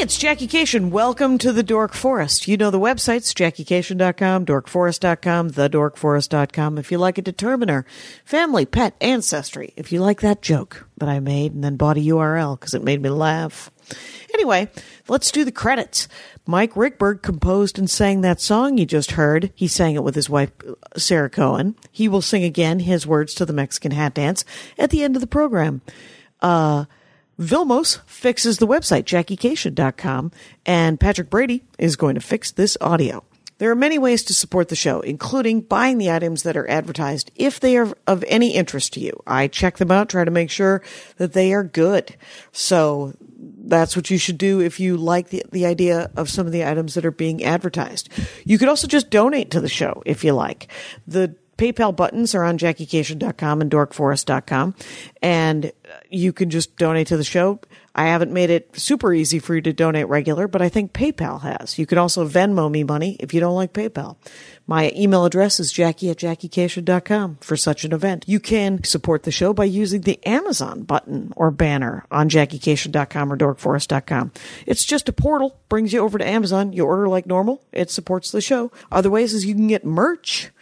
It's Jackie Kashian. Welcome to the Dork Forest. You know the websites, jackiekashian.com, dorkforest.com, thedorkforest.com. If you like a determiner, family, pet, ancestry. If you like that joke that I made and then bought a URL because it made me laugh. Anyway, let's do the credits. Mike Ruekberg composed and sang that song you just heard. He sang it with his wife, Sarah Cohen. He will sing again his words to the Mexican hat dance at the end of the program. Uh, Vilmos fixes the website, jackiekashian.com, and Patrick Brady is going to fix this audio. There are many ways to support the show, including buying the items that are advertised if they are of any interest to you. I check them out, try to make sure that they are good. So that's what you should do if you like the, the idea of some of the items that are being advertised. You could also just donate to the show if you like. The PayPal buttons are on jackiekashian.com and dorkforest.com, and you can just donate to the show. I haven't made it super easy for you to donate regular, but I think PayPal has. You can also Venmo me money if you don't like PayPal. My email address is jackie at jackiekashian.com for such an event. You can support the show by using the Amazon button or banner on jackiekashian.com or dorkforest.com. It's just a portal, brings you over to Amazon. You order like normal. It supports the show. Other ways is you can get merch.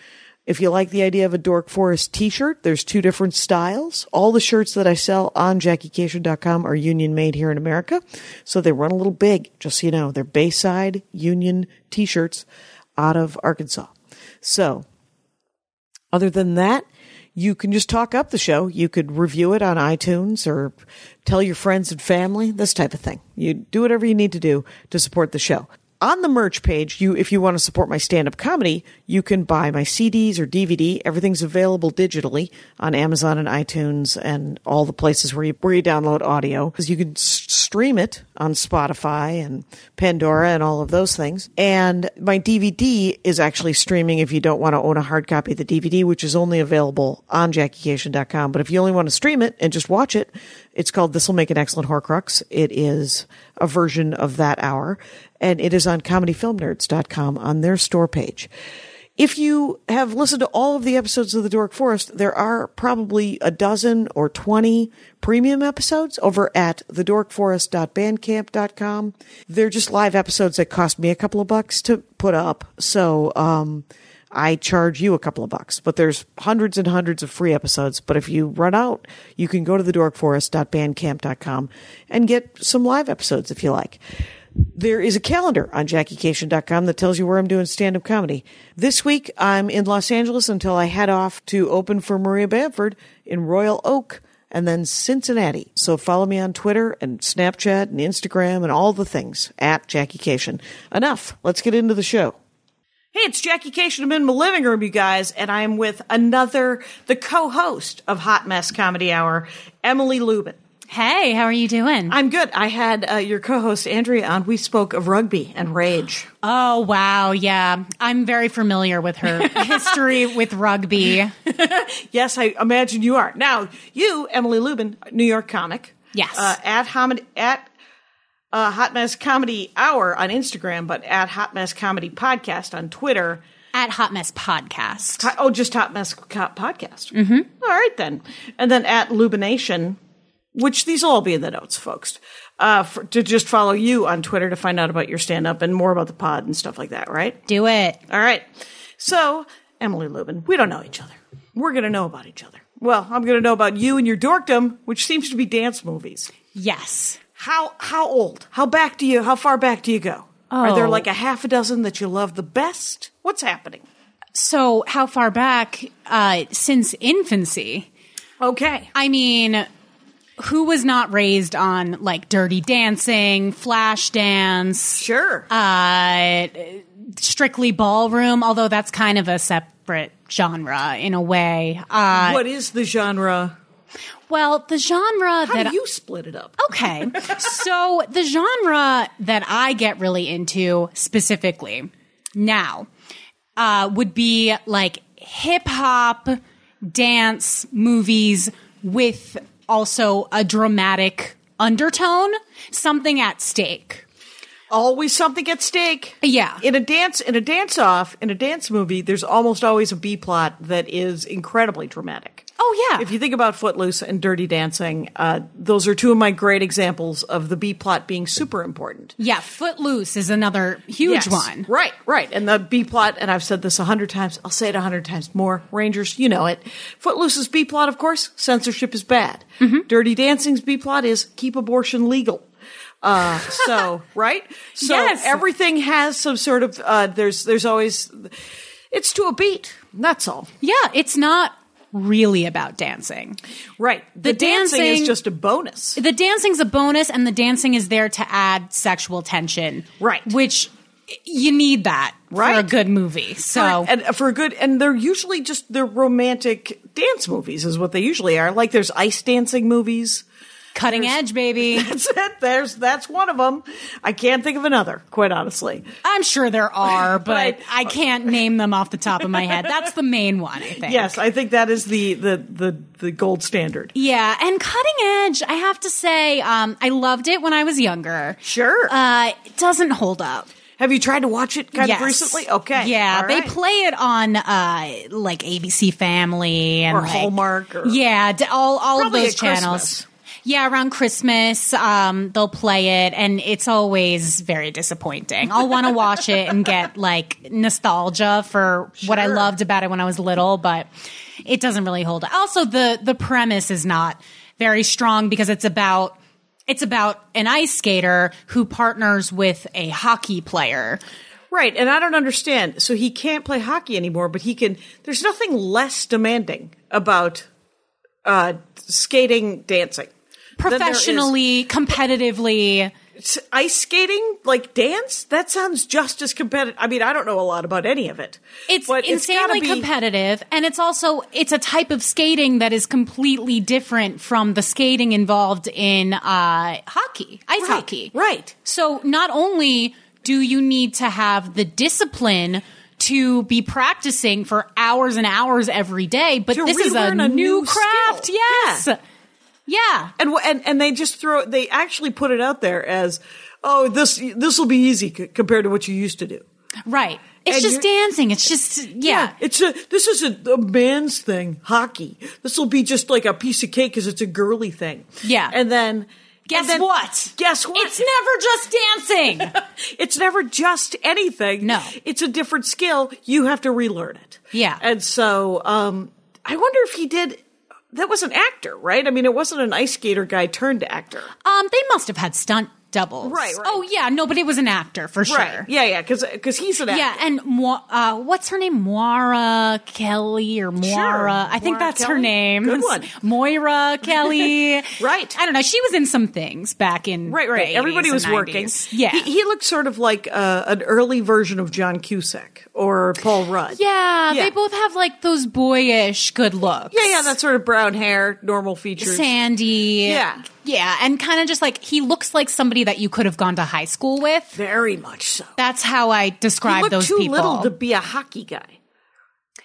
If you like the idea of a Dork Forest t-shirt, there's two different styles. All the shirts that I sell on JackieKashian.com are union made here in America. So they run a little big, just so you know. They're Bayside Union t-shirts out of Arkansas. So other than that, you can just talk up the show. You could review it on iTunes or tell your friends and family, this type of thing. You do whatever you need to do to support the show. On the merch page, you if you want to support my stand-up comedy, you can buy my CDs or DVD. Everything's available digitally on Amazon and iTunes and all the places where you where you download audio because you can s- stream it on Spotify and Pandora and all of those things. And my DVD is actually streaming if you don't want to own a hard copy of the DVD, which is only available on JackieKashian.com. But if you only want to stream it and just watch it, it's called This Will Make an Excellent Horcrux. It is a version of that hour, and it is on comedyfilmnerds.com on their store page. If you have listened to all of the episodes of The Dork Forest, there are probably a dozen or 20 premium episodes over at thedorkforest.bandcamp.com. They're just live episodes that cost me a couple of bucks to put up. So, um, I charge you a couple of bucks, but there's hundreds and hundreds of free episodes. But if you run out, you can go to thedorkforest.bandcamp.com and get some live episodes if you like. There is a calendar on JackieKashian.com that tells you where I'm doing stand-up comedy. This week, I'm in Los Angeles until I head off to open for Maria Bamford in Royal Oak and then Cincinnati. So follow me on Twitter and Snapchat and Instagram and all the things at JackieKashian. Enough. Let's get into the show. Hey, it's Jackie Kashian. I'm in my living room, you guys, and I am with another, the co-host of Hot Mess Comedy Hour, Emily Lubin. Hey, how are you doing? I'm good. I had uh, your co-host Andrea on. We spoke of rugby and rage. oh, wow. Yeah. I'm very familiar with her history with rugby. Yes, I imagine you are. Now, you, Emily Lubin, New York comic. Yes. Uh, at Homid, at uh, Hot Mess Comedy Hour on Instagram, but at Hot Mess Comedy Podcast on Twitter. At Hot Mess Podcast. Hot- Oh, just Hot Mess Co- Podcast. Mm-hmm. All right, then. And then at Lubination, which these will all be in the notes, folks, uh, for, to just follow you on Twitter to find out about your stand up and more about the pod and stuff like that, right? Do it. All right. So, Emily Lubin, we don't know each other. We're going to know about each other. Well, I'm going to know about you and your dorkdom, which seems to be dance movies. Yes. How how old? How back do you? How far back do you go? Are there Oh. like a half a dozen that you love the best? What's happening? So, how far back? Uh, since infancy. Okay. I mean, who was not raised on like Dirty Dancing, Flash Dance, Sure. uh, Strictly Ballroom? Although that's kind of a separate genre in a way. Uh, what is the genre? Well, the genre How that you split it up? Okay. so the genre that I get really into specifically now uh, would be like hip hop, dance, movies with also a dramatic undertone, something at stake. Always something at stake. Yeah. In a dance, in a dance off, in a dance movie, there's almost always a B plot that is incredibly dramatic. Oh yeah. If you think about Footloose and Dirty Dancing, uh, those are two of my great examples of the B plot being super important. yeah, Footloose is another huge Yes. one. Right, right. And the B plot, and I've said this a hundred times, I'll say it a hundred times more. Rangers, you know it. Footloose's B plot, of course, censorship is bad. Mm-hmm. Dirty Dancing's B plot is keep abortion legal. Uh, so, right? So Yes. everything has some sort of, uh, there's, there's always, it's to a beat. That's all. Yeah, it's not really about dancing. Right. The, The dancing, is just a bonus. The dancing's a bonus, and the dancing is there to add sexual tension. Right. Which you need that right. for a good movie. So for, and for a good, and they're usually just they're romantic dance movies, is what they usually are. Like there's ice dancing movies. Cutting edge, baby. That's it. There's that's one of them. I can't think of another, quite honestly. I'm sure there are, but Right. I can't name them off the top of my head. That's the main one, I think. Yes, I think that is the the the, the gold standard. Yeah, and cutting edge, I have to say, um, I loved it when I was younger. Sure. Uh, it doesn't hold up. Have you tried to watch it kind Yes. of recently? Okay. Yeah, All they play it on uh, like ABC Family and Or like- Hallmark or- yeah, d- all all Probably of those channels. Christmas. Yeah, around Christmas, um, they'll play it, and it's always very disappointing. I'll want to watch it and get like nostalgia for what I loved about it when I was little, but it doesn't really hold up. Also, the the premise is not very strong because it's about it's about an ice skater who partners with a hockey player. Right, and I don't understand. So he can't play hockey anymore, but he can. There's nothing less demanding about uh, skating, dancing, than there is- professionally, competitively. Ice skating, like dance. That sounds just as competitive. I mean, I don't know a lot about any of it. It's insanely be- competitive, and it's also it's a type of skating that is completely different from the skating involved in uh, hockey, ice Right, hockey. right. So not only do you need to have the discipline to be practicing for hours and hours every day, but To this is a, a new, new craft. skill. Yes. Yeah. Yeah. and and and they just throw. They actually put it out there as, oh, this this will be easy c- compared to what you used to do. Right. It's And just dancing. It's just yeah. It's a this is a, a man's thing, hockey. This will be just like a piece of cake because it's a girly thing. Yeah. and then Guess and then- what? Guess what? It's never just dancing. it's never just anything. No. It's a different skill. You have to relearn it. Yeah. And so, um, I wonder if he did, that was an actor, right? I mean, it wasn't an ice skater guy turned actor. Um, they must have had stunt doubles. Right, right. Oh yeah, no, but it was an actor for sure. Right. Yeah, yeah, cause, cause he's an actor. Yeah, and Mo- uh, what's her name? Moira Kelly or Moira? I think Moira that's her name. Good one. Moira Kelly. Right. I don't know. She was in some things back in Right, right. the 80s Everybody was working. Yeah. He, he looked sort of like uh, an early version of John Cusack or Paul Rudd. yeah, Yeah. they both have like those boyish good looks. Yeah, yeah, that sort of brown hair, normal features. Sandy. Yeah. Yeah, and kind of just like he looks like somebody that you could have gone to high school with. Very much so. That's how I describe those too people. little to be a hockey guy.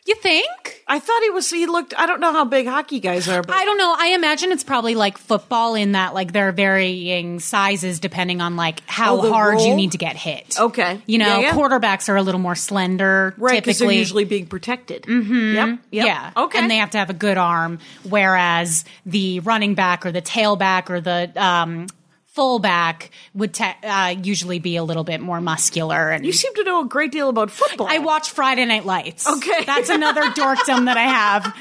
You think? I thought he was. He looked. I don't know how big hockey guys are, but I don't know. I imagine it's probably like football in that like there are varying sizes depending on like how Oh, hard you need to get hit. Okay. You know, Yeah, yeah. quarterbacks are a little more slender right because they're usually being protected. Mm-hmm. Yep. Yep. Yeah. Okay. And they have to have a good arm, whereas the running back or the tailback or the um, fullback would te- uh, usually be a little bit more muscular. And you seem to know a great deal about football. I watch Friday Night Lights. Okay. That's another dorkdom that I have.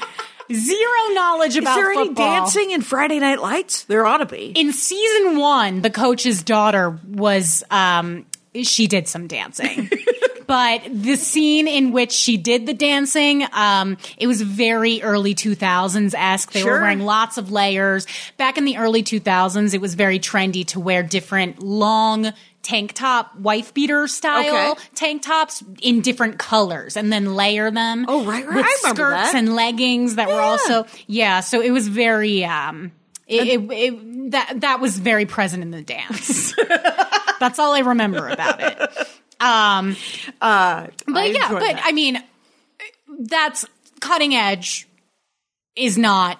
Zero knowledge about. Is there any dancing in Friday Night Lights? There ought to be. in season one, the coach's daughter was um she did some dancing. but the scene in which she did the dancing, um, it was very early 2000s esque. They Sure. were wearing lots of layers. Back in the early 2000s, it was very trendy to wear different long tank top, wife beater style Okay. tank tops in different colors and then layer them. Oh, right, right. With skirts that. and leggings that were also, yeah, so it was very, um, it, it, it, that that was very present in the dance. That's all I remember about it. Um, but I yeah, but that. I mean, that's cutting edge is not.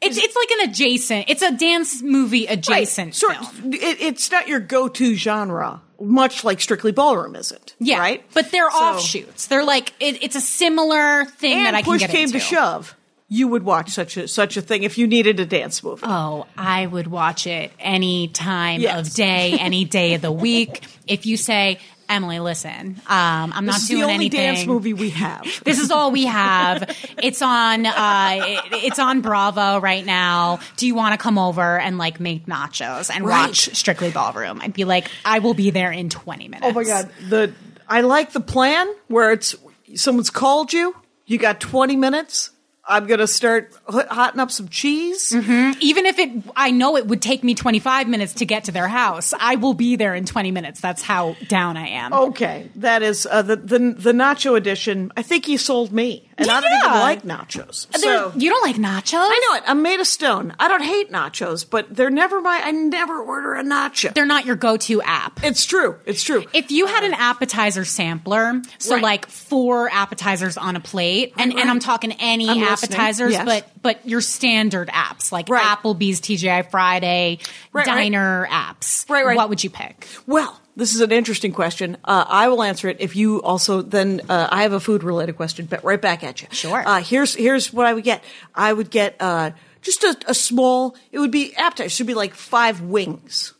It's it's like an adjacent. It's a dance movie adjacent Right. Sort- film. it, it's not your go-to genre, much like Strictly Ballroom isn't. Yeah, right. But they're So- offshoots. They're like it, it's a similar thing And that I can push get came into. to shove, you would watch such a such a thing if you needed a dance movie. Oh, I would watch it any time Yes. of day, any day of the week. If you say, Emily, listen, um, I'm this not is doing the only anything. dance movie we have. This is all we have. It's on. Uh, it- it's on Bravo right now. Do you want to come over and like make nachos and Right. watch Strictly Ballroom? I'd be like, I will be there in 20 minutes. Oh my god, the I like the plan where it's someone's called you, you got 20 minutes. I'm going to start hotting up some cheese. Even if it, I know it would take me 25 minutes to get to their house. I will be there in 20 minutes. That's how down I am. Okay, that is uh, the, the the nacho edition. I think you sold me, and I don't even like nachos. So you don't like nachos? I know it. I'm made of stone. I don't hate nachos, but they're never my. I never order a nacho. They're not your go-to app. it's true. It's true. If you had uh, an appetizer sampler, so Right. like four appetizers on a plate, and, right. and I'm talking any I'm appetizers, Yes. but but your standard apps like. Applebee's, TGI Friday, diner apps. Right, right. What would you pick? Well, this is an interesting question. Uh, I will answer it if you also then. Uh, I have a food related question, but right back at you. Sure. Uh, here's here's what I would get. I would get uh, just a, a small. It would be appetizer. It should be like five wings.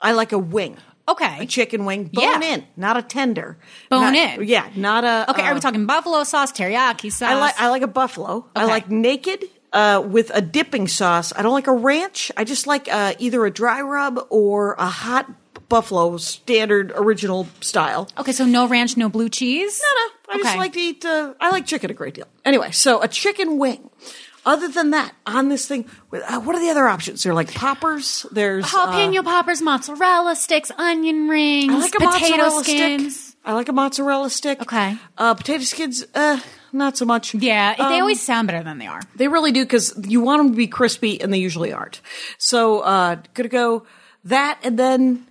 I like a wing. Okay. A chicken wing, bone Yeah. in, not a tender. Bone Not- in. Yeah, not a. Okay, are we talking buffalo sauce, teriyaki sauce? I like I like a buffalo. I like naked uh, with a dipping sauce. I don't like a ranch. I just like uh, either a dry rub or a hot buffalo standard original style. Okay, so no ranch, no blue cheese. No, no. I just like to eat. Uh, I like chicken a great deal. Anyway, so a chicken wing. Other than that, on this thing, uh, what are the other options? There are like poppers. There's uh, jalapeno poppers, mozzarella sticks, onion rings, I like a potato mozzarella skins. stick. I like a mozzarella stick. Okay. Uh, potato skins, uh, not so much. Yeah, they Um, always sound better than they are. They really do because you want them to be crispy, and they usually aren't. So, uh, gonna go that, and then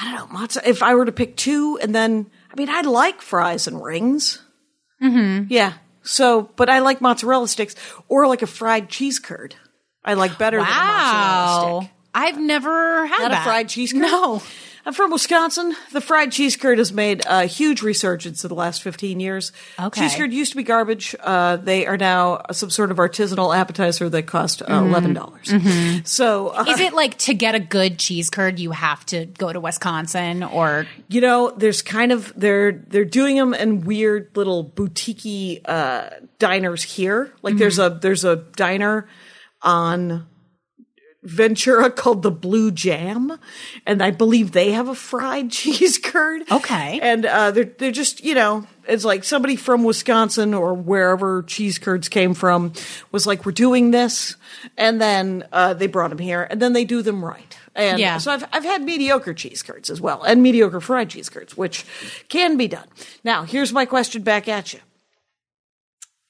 I don't know. Mozzarella. If I were to pick two, and then I mean, I like fries and rings. Mm-hmm. Yeah. So, but I like mozzarella sticks or like a fried cheese curd. I like better than a mozzarella Wow, stick. I've never had Not that. a fried cheese curd? No. I'm from Wisconsin. The fried cheese curd has made a huge resurgence in the last 15 years. Okay. Cheese curd used to be garbage. Uh, they are now some sort of artisanal appetizer that cost uh, $11. dollars So, uh, Is it like to get a good cheese curd, you have to go to Wisconsin or you know, there's kind of, they're, they're doing them in weird little boutique uh, diners here. Like there's a, there's a diner on Ventura called the Blue Jam, and I believe they have a fried cheese curd. Okay. and uh, they're they're just you know it's like somebody from Wisconsin or wherever cheese curds came from was like we're doing this, and then uh, they brought them here, and then they do them right. And Yeah. so I've I've had mediocre cheese curds as well, and mediocre fried cheese curds, which can be done. Now here's my question back at you.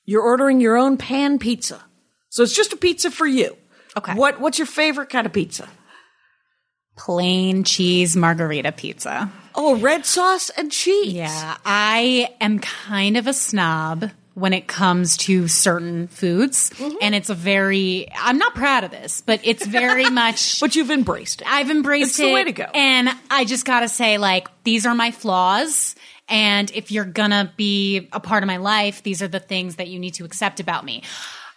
You're ordering your own pan pizza, so it's just a pizza for you. Okay. What what's your favorite kind of pizza? plain cheese margarita pizza. Oh, red sauce and cheese. Yeah, I am kind of a snob when it comes to certain foods, Mm-hmm. and it's a very I'm not proud of this, but it's very much But you've embraced it. I've embraced It's it. the way to go. And I just got to say, like, these are my flaws. And if you're going to be a part of my life, these are the things that you need to accept about me.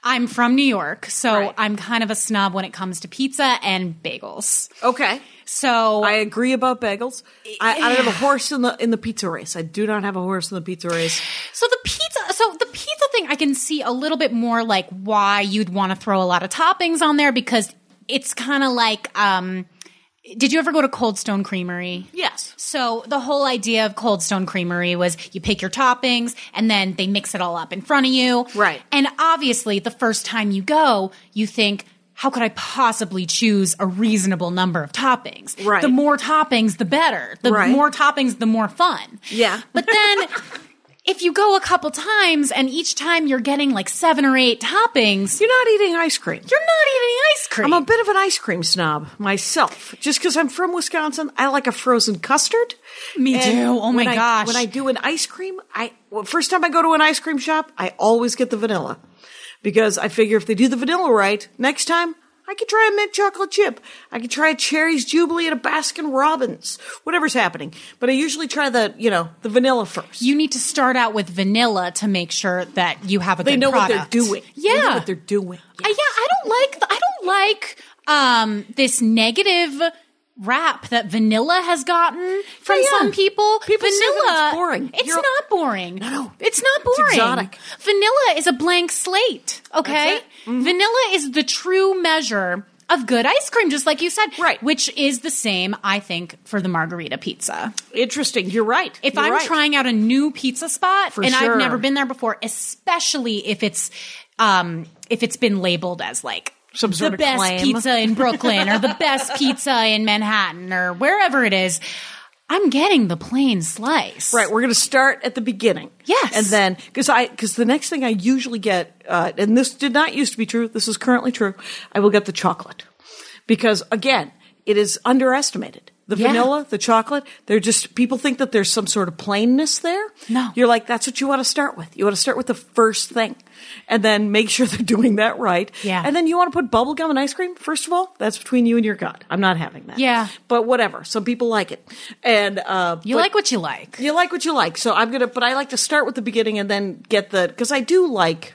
I'm from New York, so Right. I'm kind of a snob when it comes to pizza and bagels. Okay. So I agree about bagels. I, I don't have a horse in the in the pizza race. I do not have a horse in the pizza race. So the pizza, so the pizza thing, I can see a little bit more like why you'd want to throw a lot of toppings on there because it's kind of like, um, did you ever go to Cold Stone Creamery? Yes. So the whole idea of Cold Stone Creamery was you pick your toppings and then they mix it all up in front of you. Right. And obviously the first time you go, you think, how could I possibly choose a reasonable number of toppings? Right. The more toppings, the better. The Right. more toppings, the more fun. Yeah. But then if you go a couple times and each time you're getting like seven or eight toppings, You're not eating ice cream. you're not eating ice cream. I'm a bit of an ice cream snob myself. Just because I'm from Wisconsin, I like a frozen custard. Me And too. Oh my when I- gosh. when I do an ice cream, I well, first time I go to an ice cream shop, I always get the vanilla. because I figure if they do the vanilla right, next time I could try a mint chocolate chip. I could try a cherries jubilee at a Baskin Robbins, whatever's happening. But I usually try the, you know, the vanilla first. You need to start out with vanilla to make sure that you have a they good know product. what they're doing. Yeah, They know what they're doing. Uh, yeah, I don't like I don't like um this negative rap that vanilla has gotten from Yeah, yeah. some people. People vanilla, it's boring. It's You're- not boring. No, no. it's not boring. exotic. Vanilla is a blank slate. Okay, Mm-hmm. vanilla is the true measure. Of good ice cream, just like you said, Right. Which is the same, I think, for the margarita pizza. Interesting. You're right. If You're I'm right. trying out a new pizza spot For and sure. I've never been there before, especially if it's um if it's been labeled as like Some sort the of best claim. pizza in Brooklyn or the best pizza in Manhattan or wherever it is, I'm getting the plain slice. Right, we're going to start at the beginning. Yes. and then because I because the next thing I usually get, uh, and this did not used to be true. This is currently true. I will get the chocolate because again, it is underestimated. The Yeah. vanilla, the chocolate, they're just people think that there's some sort of plainness there. No. you're like that's what you want to start with. You want to start with the first thing, and then make sure they're doing that right. Yeah. and then you want to put bubble gum and ice cream. First of all, that's between you and your God. I'm not having that. Yeah. but whatever. Some people like it, and uh, You like what you like. you like what you like. So I'm gonna, but I like to start with the beginning and then get the because I do like,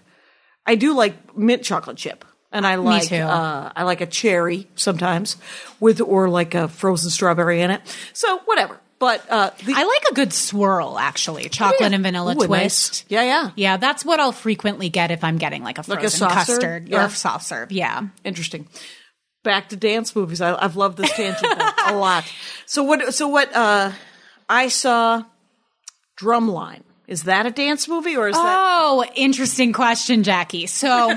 I do like mint chocolate chip, and I like. Uh, I like a cherry sometimes with or like a frozen strawberry in it. So whatever. But uh, the, I like a good swirl, actually. Chocolate and vanilla Ooh, twist. nice- yeah, yeah, Yeah, that's what I'll frequently get if I'm getting like a Like frozen a soft serve? custard Yeah. or soft serve. Yeah. interesting. Back to dance movies. I, I've loved this tangent a lot. So what? So what? Uh, I saw Drumline. Is that a dance movie or is that? Oh, interesting question, Jackie. So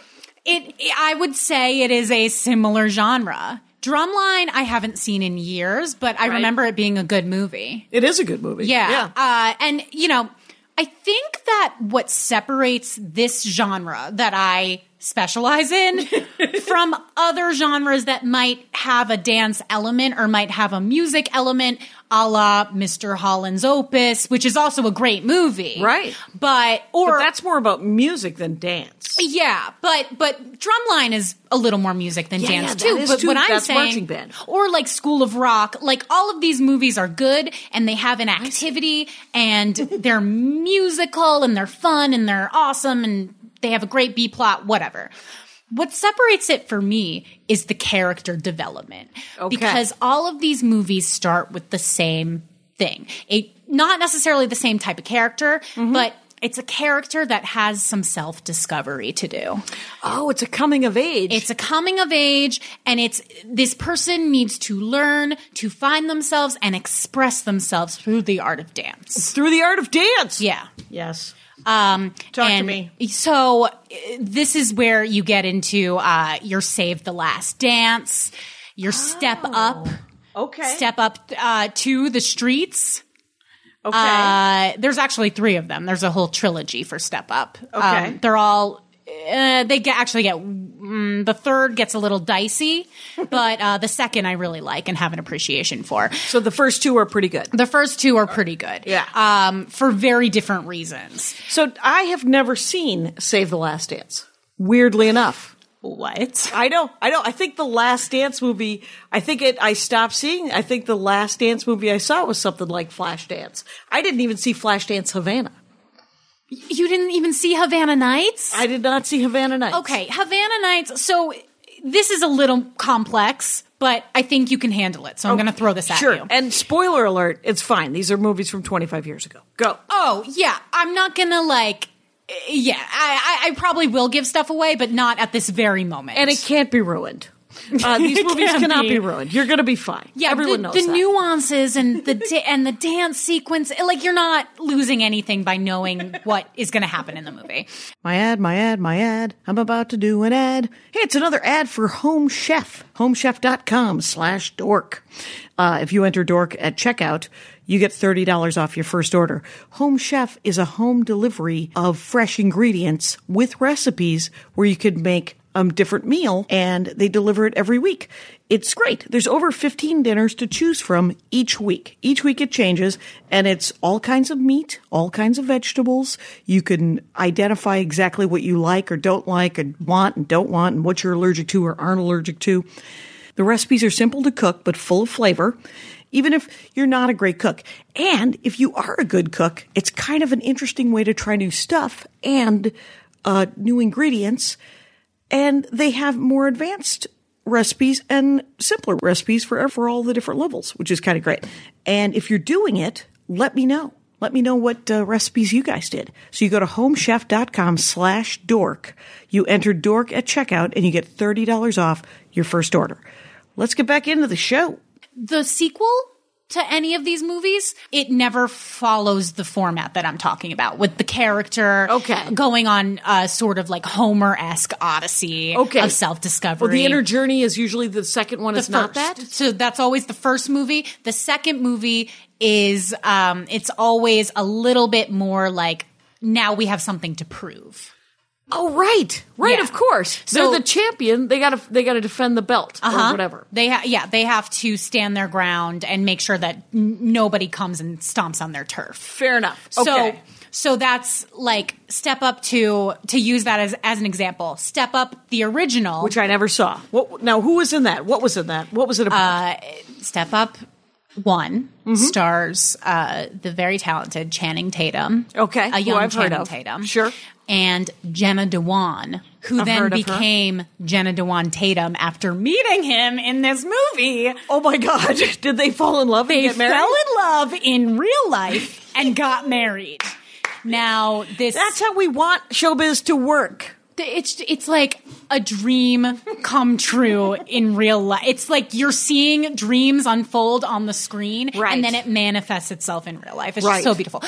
it I would say it is a similar genre. Drumline I haven't seen in years, but I Right. remember it being a good movie. It is a good movie. Yeah. yeah. Uh, and, you know, I think that what separates this genre that I specialize in from other genres that might have a dance element or might have a music element, a la Mr. Holland's Opus, which is also a great movie. Right. But, or. But that's more about music than dance. Yeah, but but drumline is a little more music than Yeah, dance yeah, too. but too. what I'm saying, marching band. or like School of Rock, like all of these movies are good and they have an activity and they're musical and they're fun and they're awesome and they have a great B plot, whatever. What separates it for me is the character development. Okay. Because all of these movies start with the same thing. A not necessarily the same type of character, Mm-hmm. but it's a character that has some self discovery to do. Oh, it's a coming of age. It's a coming of age, and it's this person needs to learn to find themselves and express themselves through the art of dance. through the art of dance. Yeah. Yes. Um, Talk to me. So uh, this is where you get into uh, your save the last dance, your step up, Okay. step up uh, to the streets. okay. Uh, there's actually three of them. There's a whole trilogy for Step Up. Okay. Um, they're all. Uh, they get actually get mm, the third gets a little dicey, but uh, the second I really like and have an appreciation for. so the first two are pretty good. The first two are pretty good, Yeah. um, for very different reasons. So I have never seen Save the Last Dance. Weirdly enough. What? I know, I know. I think the Last Dance movie. I think it. I stopped seeing. I think the Last Dance movie I saw was something like Flashdance. I didn't even see Flashdance Havana. You didn't even see Havana Nights? I did not see Havana Nights. okay, Havana Nights. So this is a little complex, but I think you can handle it. So I'm going to throw this at sure. you. And spoiler alert: it's fine. These are movies from 25 years ago. Go. Oh yeah, I'm not gonna like. eh, Yeah, I, I probably will give stuff away, but not at this very moment. and it can't be ruined. Uh, these movies cannot be. be. ruined. You're going to be fine. yeah, everyone the, knows the that. nuances and the da- and the dance sequence. Like you're not losing anything by knowing what is going to happen in the movie. My ad, my ad, my ad. I'm about to do an ad. Hey, it's another ad for Home Chef. Homechef.com slash dork. Uh, if you enter dork at checkout, you get $30 off your first order. Home Chef is a home delivery of fresh ingredients with recipes where you could make um, different meal and they deliver it every week. It's great. There's over 15 dinners to choose from each week. Each week it changes and it's all kinds of meat, all kinds of vegetables. You can identify exactly what you like or don't like and want and don't want and what you're allergic to or aren't allergic to. The recipes are simple to cook but full of flavor even if you're not a great cook. And if you are a good cook, it's kind of an interesting way to try new stuff and uh, new ingredients. And they have more advanced recipes and simpler recipes for, for all the different levels, which is kind of great. And if you're doing it, let me know. Let me know what uh, recipes you guys did. So you go to homechef.com slash dork. You enter dork at checkout and you get $30 off your first order. Let's get back into the show the sequel to any of these movies, it never follows the format that I'm talking about with the character Okay. going on a sort of like Homer esque odyssey Okay. of self discovery. Well, the inner journey is usually the second one is not that. So that's always the first movie. The second movie is um it's always a little bit more like now we have something to prove. Oh, right, right. Yeah. Of course, So- they're the champion. They got to they got to defend the belt or whatever. They ha- yeah, they have to stand their ground and make sure that n- nobody comes and stomps on their turf. Fair enough. So Okay. so that's like step up to to use that as as an example. Step up the original, which I never saw. What now? Who was in that? What was in that? What was it about? Uh, Step Up One Mm-hmm. stars uh, the very talented Channing Tatum. Okay, a who young I've heard Channing of. Tatum. Sure. And Jenna Dewan, who I've then became Jenna Dewan Tatum after meeting him in this movie. oh my God! Did they fall in love? They and get married? fell in love in real life and got married. Now this That's how we want showbiz to work. It's it's like a dream come true in real life. It's like you're seeing dreams unfold on the screen, Right. and then it manifests itself in real life. It's Right. just so beautiful.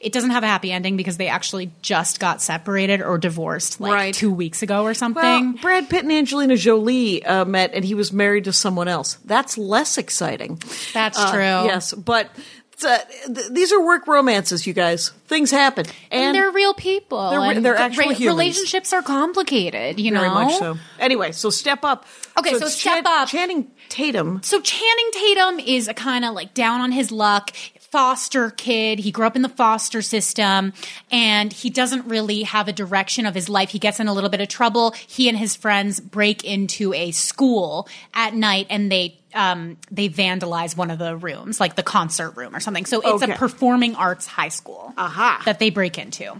It doesn't have a happy ending because they actually just got separated or divorced like Right. two weeks ago or something. Well, Brad Pitt and Angelina Jolie uh, met, and he was married to someone else. That's less exciting. That's Uh, true. Yes, but uh, th- these are work romances, you guys. Things happen, and, and, they're real people. They're re- and they're the actual humans. relationships are complicated. You very know, much so. Anyway, so step up. Okay, so it's Step Up. Channing Tatum. So Channing Tatum is a kind of like down on his luck foster kid. He grew up in the foster system and he doesn't really have a direction of his life. He gets in a little bit of trouble. He and his friends break into a school at night and they um, they vandalize one of the rooms, like the concert room or something. So it's Okay. a performing arts high school Aha. that they break into.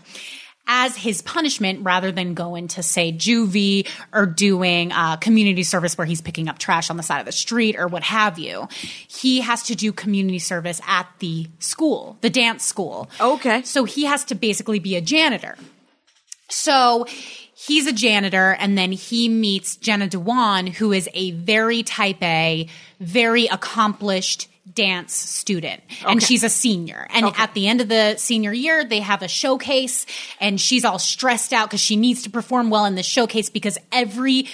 As his punishment, rather than going to say juvie or doing uh, community service where he's picking up trash on the side of the street or what have you, he has to do community service at the school, the dance school. Okay. So he has to basically be a janitor. So he's a janitor, and then he meets Jenna Dewan, who is a very type A, very accomplished dance student. And Okay. she's a senior. And at the end of the senior year, they have a showcase, and she's all stressed out because she needs to perform well in the showcase because every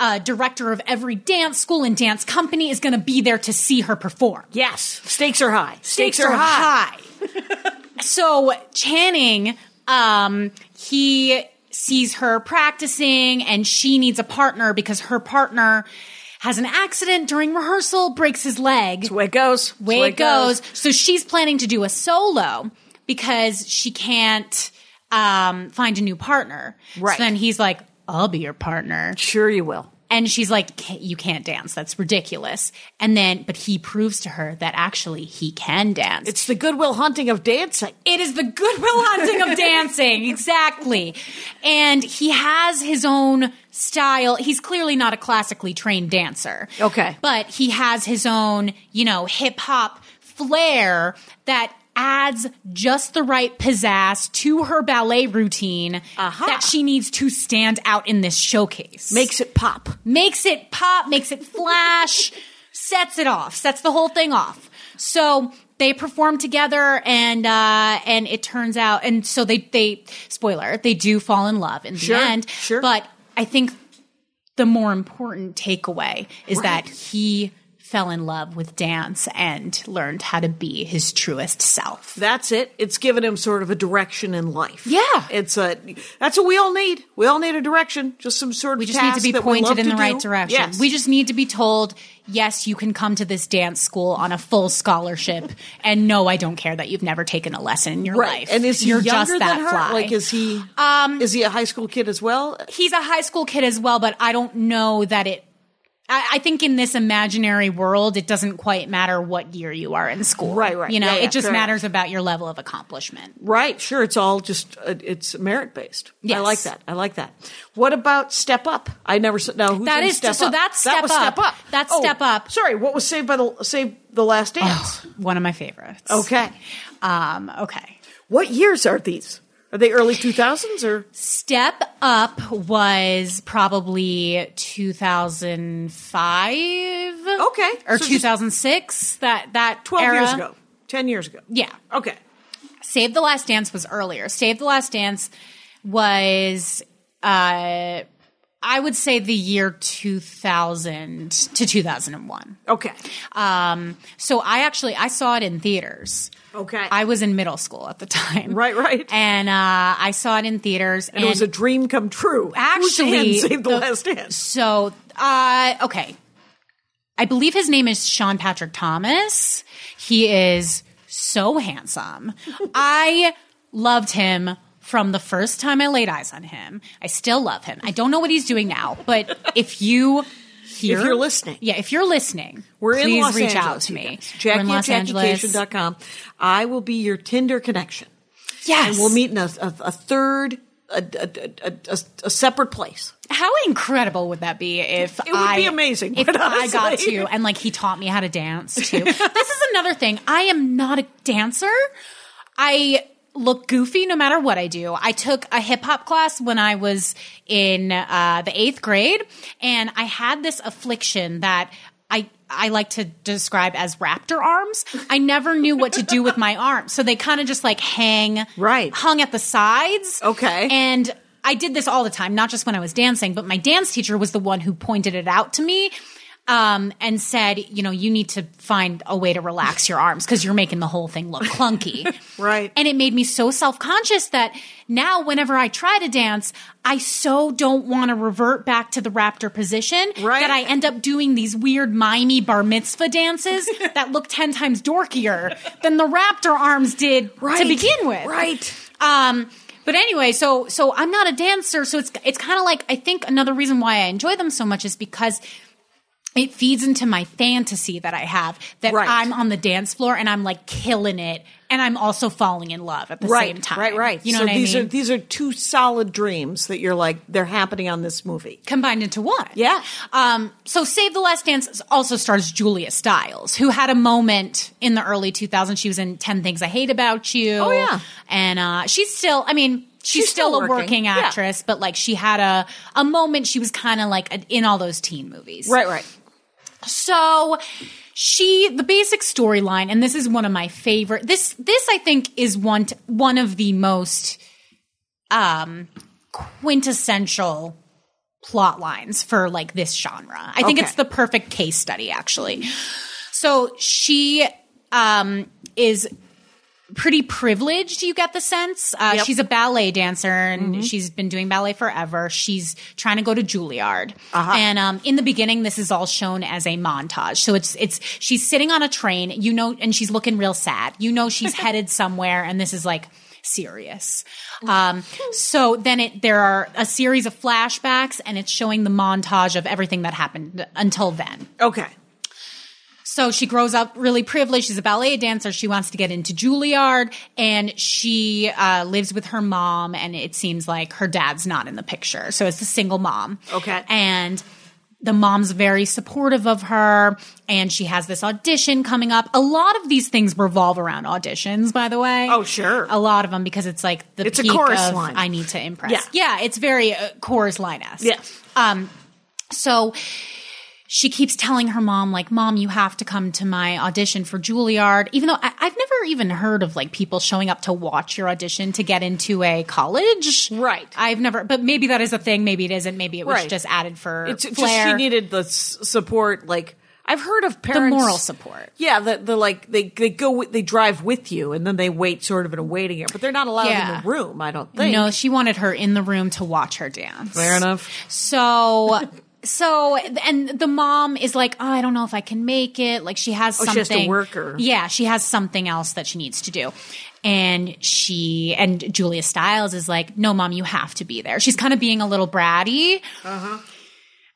uh, director of every dance school and dance company is going to be there to see her perform Yes, stakes are high. stakes are high. so Channing, um, he sees her practicing and she needs a partner because her partner has an accident during rehearsal, breaks his leg. Way it goes. Way the it goes. So she's planning to do a solo because she can't um, find a new partner. Right. So then he's like, I'll be your partner. Sure, you will. And she's like, you can't dance. That's ridiculous. And then, but he proves to her that actually he can dance. It's the Goodwill Hunting of dancing. It is the goodwill hunting of dancing. Exactly. And he has his own style. He's clearly not a classically trained dancer. Okay. But he has his own, you know, hip hop flair that adds just the right pizzazz to her ballet routine Aha. that she needs to stand out in this showcase Makes it pop. makes it pop, makes it flash, sets it off, sets the whole thing off. So they perform together, and uh, and it turns out, and so they they spoiler they do fall in love in Sure, the end. sure. But I think the more important takeaway is that he fell in love with dance and learned how to be his truest self. That's it. It's given him sort of a direction in life. Yeah. It's a that's what we all need. We all need a direction. Just some sort of We just need to be that we love pointed in the right direction. Yes. We just need to be told, yes, you can come to this dance school on a full scholarship, and no, I don't care that you've never taken a lesson in your right. life. And is he You're younger just that than her? fly. Like is he um is he a high school kid as well? he's a high school kid as well, but I don't know that it. I, I think in this imaginary world, it doesn't quite matter what year you are in school. Right, right. You know, Yeah, yeah, it just matters about your level of accomplishment. Right, sure. It's all just uh, it's merit based. I like that. I like that. What about Step Up? I never said, know who's That in Step so Up. that's that Step was Up. Step Up. That's Oh, Step Up. Sorry, what was saved by the Save the Last Dance? One of my favorites. okay, Um, okay. what years are these? Are they early two thousands or Step Up was probably 2005. Okay, Or so 2006. That, that twelve era. years ago, ten years ago? Yeah. Okay, Save the Last Dance was earlier. Save the Last Dance was, uh, I would say the year 2000 to 2001. okay, Um, so I actually, I saw it in theaters. okay. I was in middle school at the time. Right, right. And, uh, I saw it in theaters. and it was a dream come true. Whose hand Actually, Save the, the- Last Dance. So, uh, okay. I believe his name is Sean Patrick Thomas. He is so handsome. I loved him from the first time I laid eyes on him. I still love him. I don't know what he's doing now, but if you hear, If you're listening. yeah, if you're listening, We're in please Los reach Angeles, out to me. guys. Jackie in Los at. I will be your Tinder connection. Yes, And we'll meet in a, a, a third, a, a, a, a, a separate place. How incredible would that be if It would I, be amazing, if I got to and like he taught me how to dance too. this is another thing. I am not a dancer. I look goofy no matter what I do. I took a hip hop class when I was in uh, the eighth grade, and I had this affliction that I I like to describe as raptor arms. I never knew what to do with my arms, so they kind of just like hang Right. hung at the sides. Okay. and. I did this all the time, not just when I was dancing, but my dance teacher was the one who pointed it out to me um, and said, you know, you need to find a way to relax your arms because you're making the whole thing look clunky. Right. And it made me so self conscious that now, whenever I try to dance, I so don't want to revert back to the raptor position Right. that I end up doing these weird mimey bar mitzvah dances that look 10 times dorkier than the raptor arms did right. to begin with. Right. Um, but anyway, so so I'm not a dancer, so it's it's kind of like I think another reason why I enjoy them so much is because it feeds into my fantasy that I have that Right. I'm on the dance floor and I'm like killing it, and I'm also falling in love at the Right, same time. right, right. You know so what I these mean? are these are two solid dreams that you're like they're happening on this movie. combined into one. Yeah. Um, so Save the Last Dance also stars Julia Stiles, who had a moment in the early 2000s. She was in 10 Things I Hate About You. Oh, yeah. And, uh, she's still, I mean, she's, She's still, still a working. working Yeah. actress, but like she had a, a moment. She was kind of like in all those teen movies. Right, right. So she the basic storyline and this is one of my favorite this this I think is one t- one of the most um quintessential plot lines for like this genre. I think it's the perfect case study actually. So she um is pretty privileged you get the sense. Uh, Yep. she's a ballet dancer and she's been doing ballet forever. She's trying to go to juilliard. And um, in the beginning this is all shown as a montage. So it's it's she's sitting on a train you know and she's looking real sad. You know she's headed somewhere and this is like serious. Um, so then it there are a series of flashbacks and it's showing the montage of everything that happened until then. Okay. So she grows up really privileged. She's a ballet dancer. She wants to get into Juilliard and she uh, lives with her mom. And it seems like her dad's not in the picture. So it's a single mom. Okay. And the mom's very supportive of her. And she has this audition coming up. A lot of these things revolve around auditions, by the way. Oh, sure. A lot of them because it's like the It's a chorus of line. I need to impress. Yeah. Yeah. It's very uh, chorus line esque. Yes. Um, so she keeps telling her mom, like, Mom, you have to come to my audition for Juilliard. Even though I, I've never even heard of like people showing up to watch your audition to get into a college. Right. I've never, but maybe that is a thing. Maybe it isn't. Maybe it was Right. just added for It's just flair. she needed the s- support. Like I've heard of parents the moral support. Yeah, the, the like they they go they drive with you and then they wait sort of in a waiting area, but they're not allowed Yeah. in the room. I don't think. No, she wanted her in the room to watch her dance. fair enough. So, so, and the mom is like, oh, I don't know if I can make it. Like she has Oh, she something. has to work or- Yeah, she has something else that she needs to do. And she, and Julia Stiles is like, no, mom, you have to be there. She's kind of being a little bratty. Uh-huh.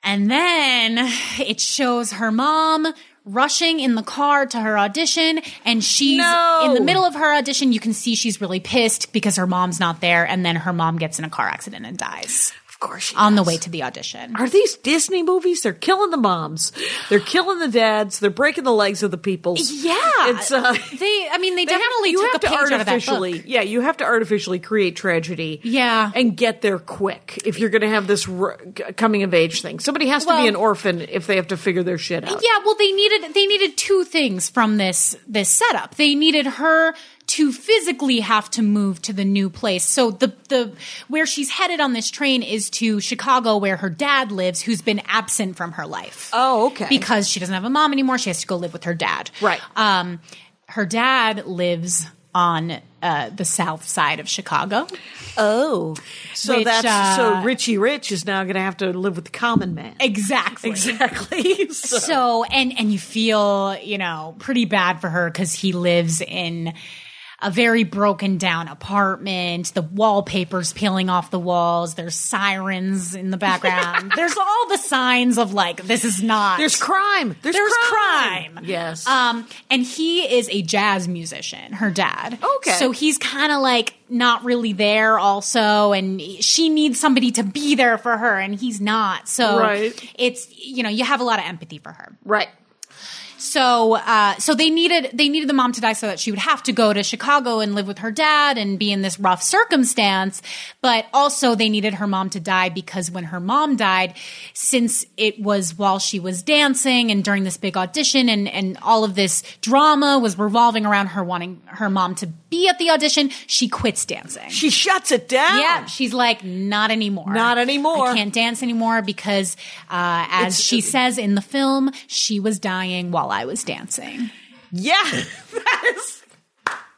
And then it shows her mom rushing in the car to her audition and she's No. in the middle of her audition you can see she's really pissed because her mom's not there and then her mom gets in a car accident and dies course, she on the way to the audition Are these Disney movies? They're killing the moms. They're killing the dads. They're breaking the legs of the people. yeah It's uh they i mean they, they have- definitely you took have a to page out of that artificially, book yeah, you have to artificially create tragedy, Yeah. and get there quick if you're going to have this r- coming of age thing. Somebody has to be an orphan if they have to figure their shit out. Yeah, well, they needed they needed two things from this this setup. They needed her to physically have to move to the new place. So the the where she's headed on this train is to Chicago, where her dad lives, who's been absent from her life. Oh, okay. Because she doesn't have a mom anymore, she has to go live with her dad. Right. Um, her dad lives on uh, the south side of Chicago. oh, so Which, that's uh, so Richie Rich is now going to have to live with the common man. Exactly. Exactly. So- so and and you feel you know pretty bad for her because he lives in a very broken down apartment the wallpaper's peeling off the walls there's sirens in the background there's all the signs of like this is not There's crime. There's, there's crime. crime. Yes. Um, and he is a jazz musician, her dad. Okay. So he's kind of like not really there also. And she needs somebody to be there for her and he's not. So Right. it's, you know, you have a lot of empathy for her. right. So, uh, so they needed they needed the mom to die so that she would have to go to Chicago and live with her dad and be in this rough circumstance. But also, they needed her mom to die because when her mom died, since it was while she was dancing and during this big audition, and and all of this drama was revolving around her wanting her mom to be at the audition, she quits dancing. She shuts it down. Yeah, she's like, not anymore. Not anymore. I can't dance anymore because, uh, as It's- she says in the film, she was dying while I was dancing. Yeah. that is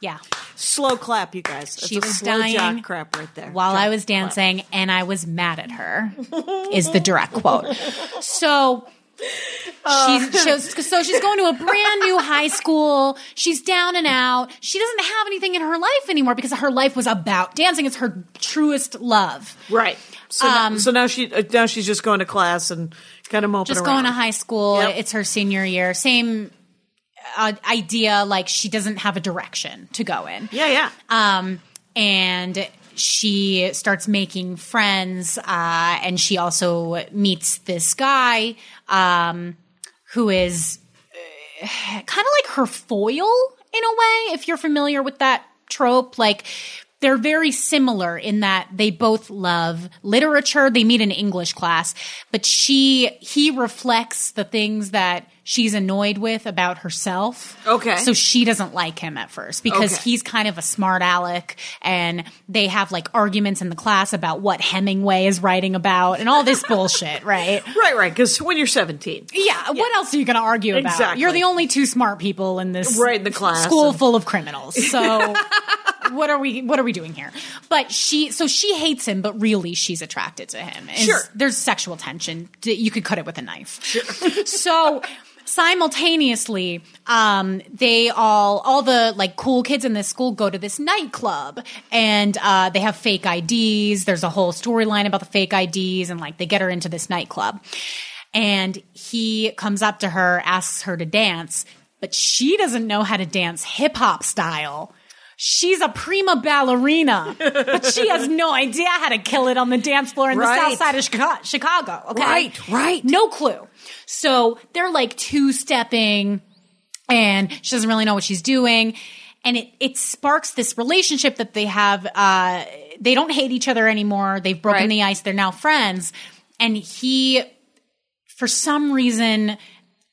Yeah. slow clap, you guys. That's She was dying crap right there. While I was clap. dancing and I was mad at her, is the direct quote. So. She's, she's so she's going to a brand new high school. She's down and out. She doesn't have anything in her life anymore because her life was about dancing. It's her truest love. Right. So, Um, now, so now she uh, now she's just going to class and kind of moping just around. going to high school. Yep. It's her senior year. Same uh, idea. Like she doesn't have a direction to go in. Yeah, yeah. Um, and she starts making friends. Uh, and she also meets this guy, um, who is uh, kind of like her foil in a way, if you're familiar with that trope. Like, they're very similar in that they both love literature. They meet in English class, but she, he reflects the things that she's annoyed with about herself. Okay. So she doesn't like him at first because Okay. he's kind of a smart aleck and they have like arguments in the class about what Hemingway is writing about and all this bullshit, right? right, right. Because when you're 17, Yeah, what else are you going to argue about? Exactly. You're the only two smart people in this Right in the class school and- full of criminals. So what are we what are we doing here? But she so she hates him, but really she's attracted to him. And Sure. There's sexual tension. You could cut it with a knife. sure. so simultaneously um, they all all the like cool kids in this school go to this nightclub and uh, they have fake ids there's a whole storyline about the fake ids and like they get her into this nightclub. And he comes up to her asks her to dance but she doesn't know how to dance hip-hop style She's a prima ballerina, but she has no idea how to kill it on the dance floor in the south side of Chicago. Okay? Right, right. No clue. So they're like two stepping and she doesn't really know what she's doing. And it, it sparks this relationship that they have. Uh, they don't hate each other anymore. They've broken Right. the ice. They're now friends. And he, for some reason,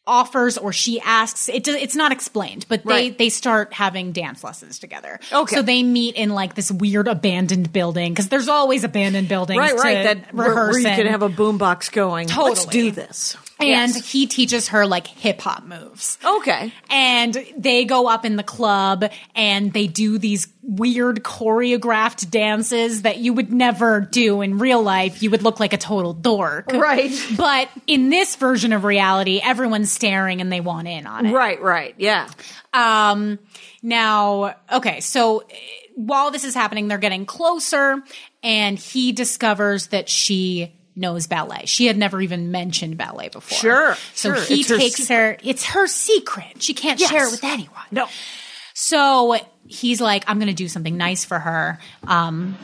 offers or she asks it do- it's not explained but they Right. they start having dance lessons together Okay. so they meet in like this weird abandoned building because there's always abandoned buildings right, right. That where, rehearse where you in. can have a boombox going. Let's do this. And Yes. he teaches her like hip hop moves. Okay. And they go up in the club and they do these weird choreographed dances that you would never do in real life. You would look like a total dork. Right. But in this version of reality, everyone's staring and they want in on it. Right, right. Yeah. Um, now, okay, so eh, while this is happening, they're getting closer, and he discovers that she knows ballet. She had never even mentioned ballet before. Sure, So sure. he It's takes secret. her, it's her secret. She can't share it with anyone. No. So he's like, I'm going to do something nice for her. Um,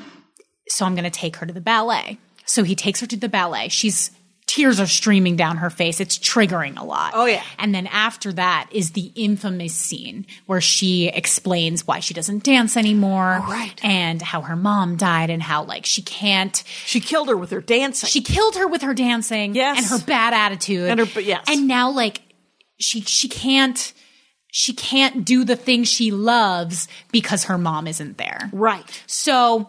so I'm going to take her to the ballet. So he takes her to the ballet. She's tears are streaming down her face. It's triggering a lot. Oh, yeah. And then after that is the infamous scene where she explains why she doesn't dance anymore. Oh, right. And how her mom died and how like she can't She killed her with her dancing. she killed her with her dancing Yes. and her bad attitude. And her- yes. And now like she she can't she can't do the thing she loves because her mom isn't there. right. So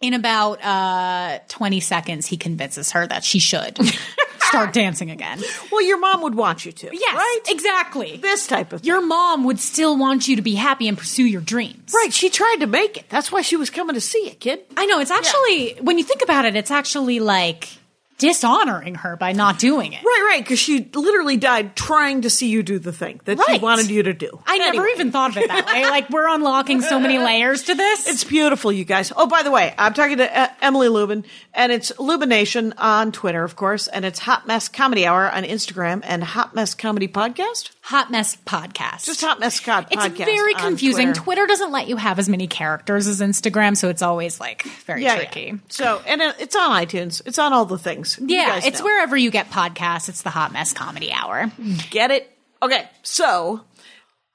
in about uh 20 seconds he convinces her that she should start dancing again. Well, your mom would want you to. Yes, Right? exactly. This type of thing. Your mom would still want you to be happy and pursue your dreams. Right. She tried to make it. That's why she was coming to see it, kid. I know it's actually when you think about it it's actually like dishonoring her by not doing it. Right, right. Because she literally died trying to see you do the thing that she wanted you to do. I never even thought of it that way. Like we're unlocking so many layers to this. It's beautiful, you guys. Oh, by the way, I'm talking to uh, Emily Lubin, and it's Lubination on Twitter, of course, and it's Hot Mess Comedy Hour on Instagram and Hot Mess Comedy Podcast. Hot Mess Podcast. Just Hot Mess Cod It's Podcast. very confusing. Twitter. Twitter. doesn't let you have as many characters as Instagram, so it's always like very Yeah, tricky. yeah. So, and it's on iTunes. It's on all the things. You Yeah, it's know. wherever you get podcasts. It's the Hot Mess Comedy Hour. Get it? Okay, so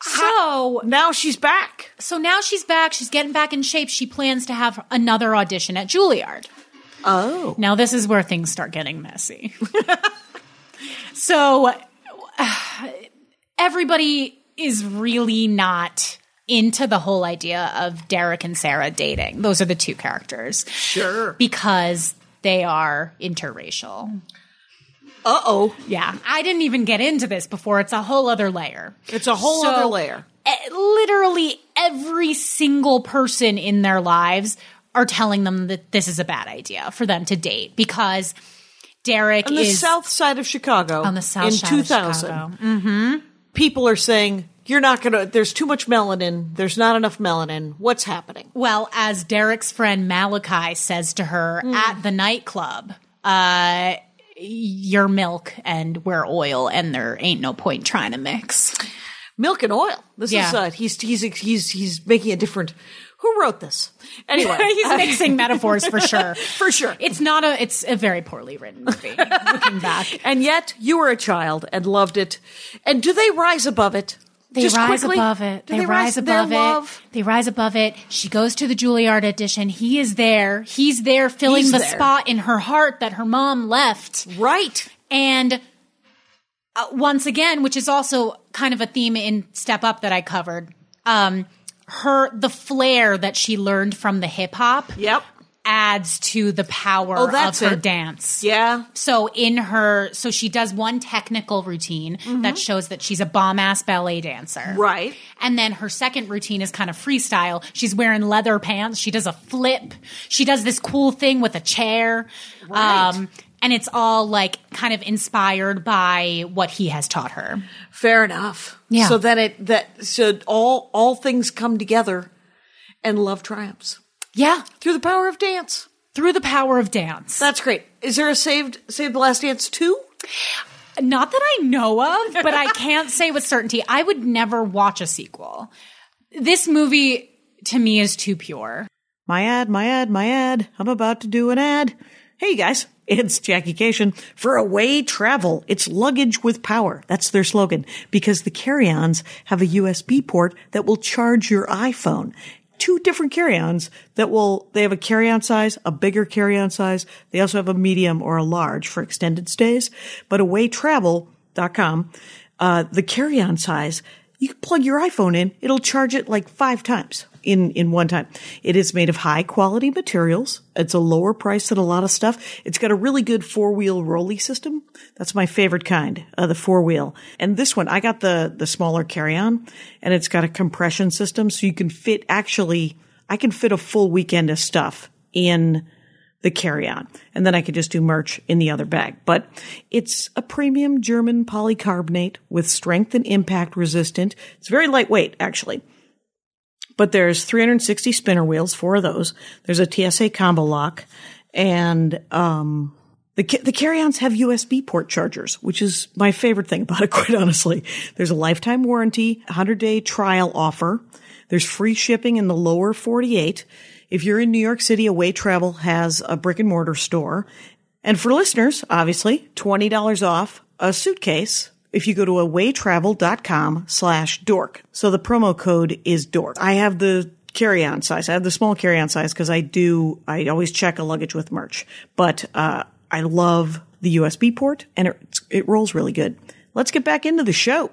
So, now she's back. so now she's back. She's getting back in shape. She plans to have another audition at Juilliard. Oh. Now this is where things start getting messy. so everybody is really not into the whole idea of Derek and Sarah dating. Those are the two characters Sure. because they are interracial. Uh oh. Yeah, I didn't even get into this before. It's a whole other layer. It's a whole So, other layer. eh, Literally every single person in their lives are telling them that this is a bad idea for them to date because Derek On the is south side of Chicago. on the south in side 2000, of Chicago. People are saying, you're not going to, there's too much melanin. There's not enough melanin. What's happening? Well, as Derek's friend Malachi says to her Hmm. at the nightclub, uh, you're milk and we're oil, and there ain't no point trying to mix. Milk and oil. This Yeah. is, uh, he's, he's, he's, he's making a different, who wrote this? Anyway. He's mixing metaphors for sure. For sure. It's not a. It's a very poorly written movie. looking back, and yet you were a child and loved it. And do they rise above it? they Just rise quickly? above it. Do They, rise their above it. love? They rise above it. She goes to the Juilliard audition. He is there. He's there, filling He's the there. spot in her heart that her mom left. Right. And uh, once again, which is also kind of a theme in Step Up that I covered, um, her the flair that she learned from the hip hop Yep. adds to the power Oh, of her it. dance. Yeah. So in her, so she does one technical routine that shows that she's a bomb ass ballet dancer. Mm-hmm. Right. And then her second routine is kind of freestyle. She's wearing leather pants. She does a flip. She does this cool thing with a chair. Right. Um, and it's all like kind of inspired by what he has taught her. Fair enough. Yeah. So then it that so all all things come together and love triumphs Yeah. through the power of dance. Through the power of dance. That's great. Is there a saved Saved the Last Dance two? Not that I know of, but I can't say with certainty. I would never watch a sequel. This movie to me is too pure. My ad, my ad, my ad. I'm about to do an ad. Hey guys, it's Jackie Kashian. For away travel, it's luggage with power. That's their slogan because the carry-ons have a USB port that will charge your iPhone. Two different carry-ons that will, they have a carry-on size, a bigger carry-on size. They also have a medium or a large for extended stays. But awaytravel.com, uh, the carry-on size, You can plug your iPhone in; it'll charge it like five times in in one time. It is made of high quality materials. It's a lower price than a lot of stuff. It's got a really good four wheel rolly system. That's my favorite kind, uh, the four wheel. And this one, I got the the smaller carry on, and it's got a compression system, so you can fit actually. I can fit a full weekend of stuff in the carry on. And then I could just do merch in the other bag. But it's a premium German polycarbonate with strength and impact resistant. It's very lightweight, actually. But there's 360 spinner wheels, four of those. There's a TSA combo lock and, um, the, the carry-ons have USB port chargers, which is my favorite thing about it, quite honestly. There's a lifetime warranty, 100 day trial offer. There's free shipping in the lower 48. If you're in New York City, Away Travel has a brick and mortar store. And for listeners, obviously, $20 off a suitcase if you go to awaytravel.com slash dork. So the promo code is dork. I have the carry-on size. I have the small carry-on size because I do, I always check a luggage with merch. But, uh, I love the USB port and it, it rolls really good. Let's get back into the show.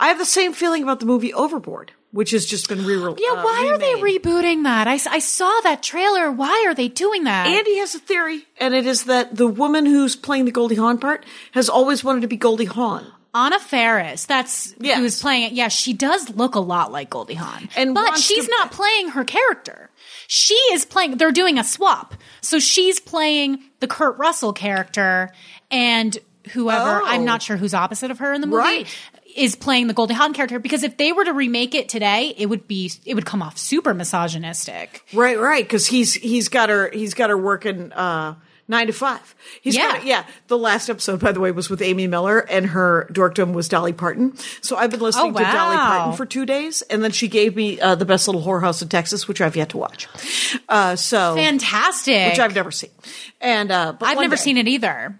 I have the same feeling about the movie Overboard, which has just been re released. Yeah, uh, why are they rebooting that? I, I saw that trailer. Why are they doing that? Andy has a theory, and it is that the woman who's playing the Goldie Hawn part has always wanted to be Goldie Hawn. Anna Faris, that's Yes. who's playing it. Yeah, she does look a lot like Goldie Hawn, And but she's to- not playing her character. She is playing. They're doing a swap, so she's playing the Kurt Russell character, and whoever Oh. I'm not sure who's opposite of her in the movie. Right. Is playing the Goldie Hawn character because if they were to remake it today, it would be it would come off super misogynistic. Right, right, because he's he's got her he's got her working uh, nine to five. He's Yeah. got yeah. The last episode, by the way, was with Amy Miller, and her dorkdom was Dolly Parton. So I've been listening Oh, to Dolly. Parton for two days, and then she gave me uh, the best little whorehouse in Texas, which I've yet to watch. Uh, so Fantastic. which I've never seen, and uh, but I've never day- seen it either.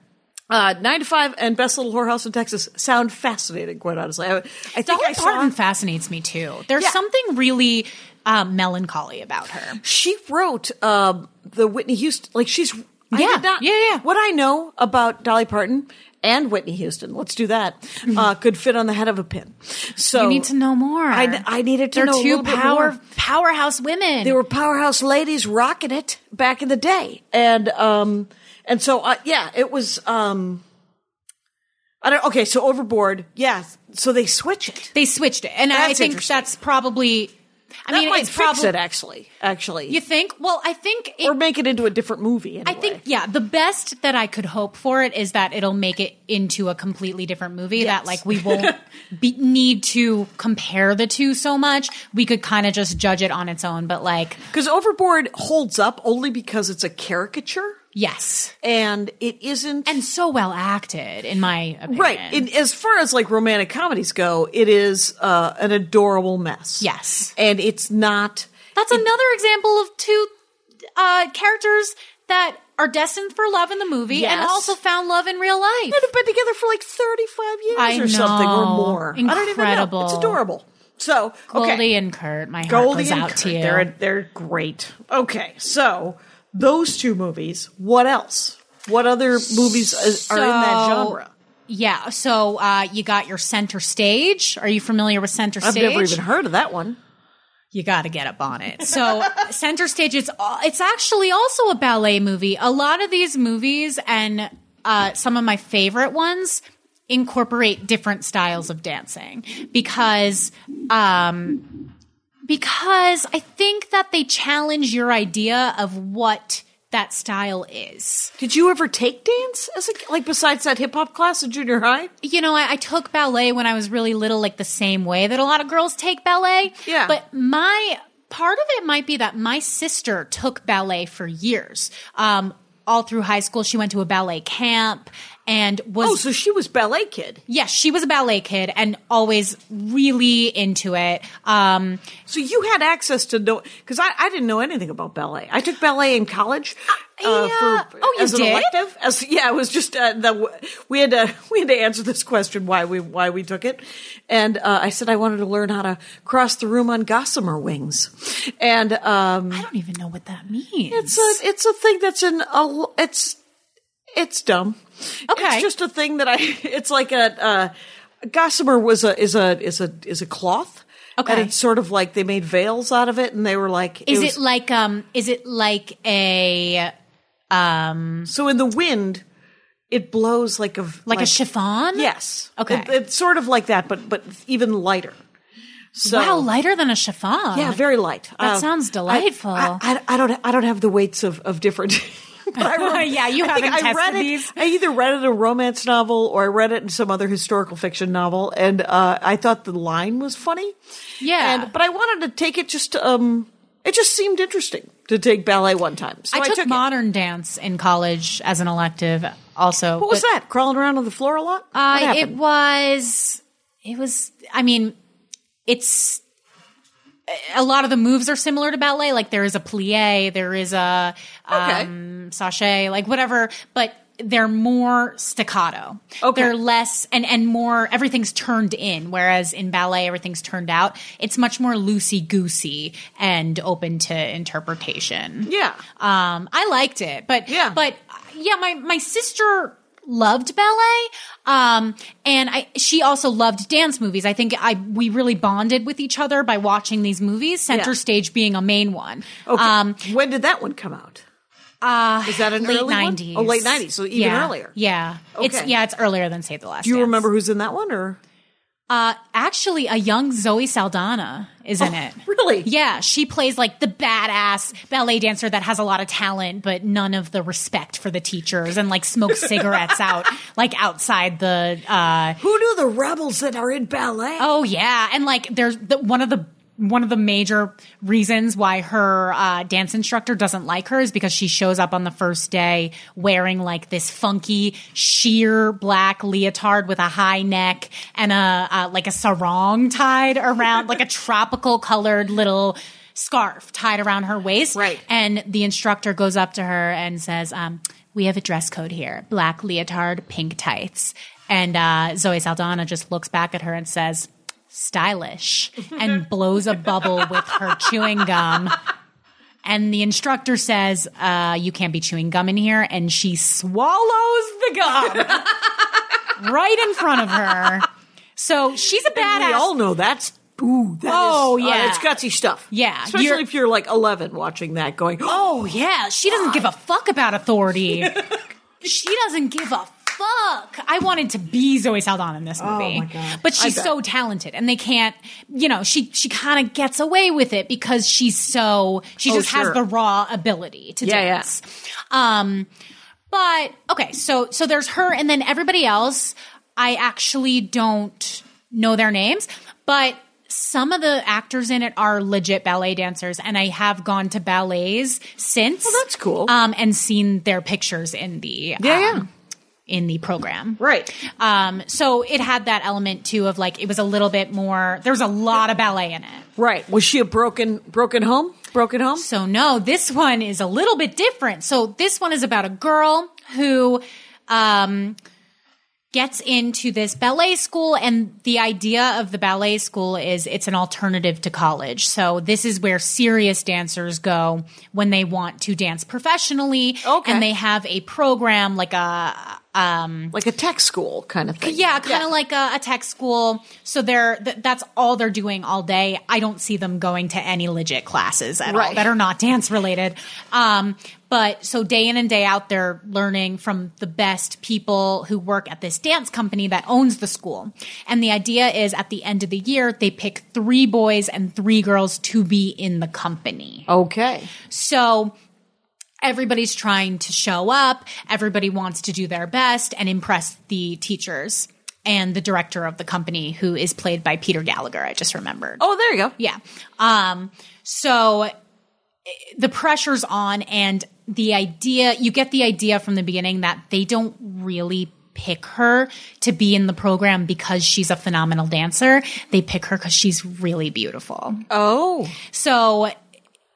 Uh, nine to five and best little whorehouse in Texas sound fascinating. Quite honestly, I, I think Dolly I saw Parton fascinates me too. There's Yeah. something really um, melancholy about her. she wrote um, the Whitney Houston. Like she's Yeah, not- yeah, yeah. What I know about Dolly Parton and Whitney Houston, let's do that. Uh, could fit on the head of a pin. So You need to know more. I, I needed to They're know two power more. powerhouse women. They were powerhouse ladies rocking it back in the day, and um, and so uh, yeah, it was um. I don't. Okay, so overboard, yeah. So they switch it. they switched it, and I That's think interesting. that's probably. I that mean, might it's fix probably it actually. Actually, you think. Well, I think it, or make it into a different movie. Anyway. I think yeah, the best that I could hope for it is that it'll make it into a completely different movie. That like we won't be, need to compare the two so much. We could kind of just judge it on its own. But like, because Overboard holds up only because it's a caricature yes, and it isn't. and so well acted, in my opinion. right, in, as far as like romantic comedies go, it is uh, an adorable mess. Yes. and it's not. That's another example of two uh, characters that are destined for love in the movie and also found love in real life. They've been together for like thirty-five years I or something or know. more. I don't even know. Incredible. It's adorable. So okay. Goldie and Kurt, my heart Goldie goes and out Kurt, to you. They're they're great. Okay, so those two movies. What else? What other movies uh, are in that genre? Yeah, so uh, you got your center stage. Are you familiar with center stage? I've stage? never even heard of that one. you got to get up on it. So center stage, it's it's actually also a ballet movie. A lot of these movies and uh, some of my favorite ones incorporate different styles of dancing because um, because I think that they challenge your idea of what that style is. Did you ever take dance as a like besides that hip hop class in junior high? you know, I, I took ballet when I was really little, like the same way that a lot of girls take ballet. Yeah. But my part of it might be that my sister took ballet for years. Um, all through high school, she went to a ballet camp and was Oh, so she was ballet kid. yes, she was a ballet kid and always really into it. Um, So you had access to know because I, I didn't know anything about ballet. I took ballet in college. Uh, yeah. for, Oh, you as an did? elective. As yeah, it was just uh, the we had to we had to answer this question why we why we took it, and uh, I said I wanted to learn how to cross the room on gossamer wings, and um, I don't even know what that means. it's a it's a thing that's in a it's it's dumb. Okay. it's just a thing that I. It's like a. Uh, gossamer was a is a is a is a cloth. Okay. And it's sort of like they made veils out of it, and they were like, Is was- it like um? Is it like a um? so in the wind, it blows like a Like, a chiffon? Yes. Okay. It- it's sort of like that, but but even lighter. So Wow, lighter than a chiffon. yeah, very light. That sounds delightful. I, I, I don't I don't have the weights of of different. but I remember- Yeah, you haven't I read tested it. these? I either read it in a romance novel or I read it in some other historical fiction novel, and uh, I thought the line was funny. Yeah. And but I wanted to take it just um. It just seemed interesting to take ballet one time. So I I, took, it. modern dance in college as an elective. Also, What was that? Crawling around on the floor a lot? Uh, it was. It was. I mean, it's. A lot of the moves are similar to ballet. Like there is a plie, there is a Okay. um, chassé, like whatever. But they're more staccato. Okay. They're less and and more. Everything's turned in, whereas in ballet everything's turned out. It's much more loosey goosey and open to interpretation. yeah. Um, I liked it, but Yeah. but yeah, my my sister loved ballet, um, and I she also loved dance movies. I think I we really bonded with each other by watching these movies. Center Yeah. Stage being a main one. Okay. Um, when did that one come out? uh, Is that an late early one? nineties? Oh, late 90s, so even yeah. earlier. Yeah, it's yeah, it's earlier than Save the Last. Do you Dance. remember who's in that one or? Uh, actually, a young Zoe Saldana is in it. Oh, Really? Yeah, she plays like the badass ballet dancer that has a lot of talent, but none of the respect for the teachers and like smokes cigarettes out, like outside the, uh, Who knew the rebels that are in ballet? oh yeah. And like there's the, one of the, one of the major reasons why her uh, dance instructor doesn't like her is because she shows up on the first day wearing like this funky sheer black leotard with a high neck and a uh, like a sarong tied around like a tropical colored little scarf tied around her waist. Right. And the instructor goes up to her and says, um, "We have a dress code here: black leotard, pink tights." And uh, Zoe Saldana just looks back at her and says stylish and blows a bubble with her chewing gum. And the instructor says, uh, you can't be chewing gum in here. And she swallows the gum right in front of her. So she's a And badass. we all know that's ooh. That Oh, is- uh, yeah. it's gutsy stuff. Yeah, especially you're- if you're like 11 watching that, going, oh, Oh yeah, she doesn't give a fuck about authority. she doesn't give a fuck. I wanted to be Zoe Saldana in this movie, Oh my God. but she's so talented, and they can't. You know, she she kind of gets away with it because she's so she Oh, just has the raw ability to Yeah, yeah. dance. Um, but okay, so so there's her, and then everybody else. I actually don't know their names, but some of the actors in it are legit ballet dancers, and I have gone to ballets since. Well, that's cool. Um, and seen their pictures in the Yeah, um, yeah. In the program. right. Um, so it had that element too of like it was a little bit more. There was a lot of ballet in it. Right. Was she a broken broken home? Broken home? So no, this one is a little bit different. So this one is about a girl who um gets into this ballet school and the idea of the ballet school is it's an alternative to college. So this is where serious dancers go when they want to dance professionally Okay. and they have a program like a um Like a tech school kind of thing. yeah, kind of like a, a tech school. So they're th- that's all they're doing all day. I don't see them going to any legit classes at all Right. that are not dance related. Um, but so day in and day out, they're learning from the best people who work at this dance company that owns the school. And the idea is at the end of the year, they pick three boys and three girls to be in the company. Okay. So everybody's trying to show up. Everybody wants to do their best and impress the teachers and the director of the company, who is played by Peter Gallagher. I just remembered. Oh, there you go. Yeah. Um, so eh, the pressure's on, and the idea you get the idea from the beginning that they don't really pick her to be in the program because she's a phenomenal dancer. They pick her because she's really beautiful. Oh. So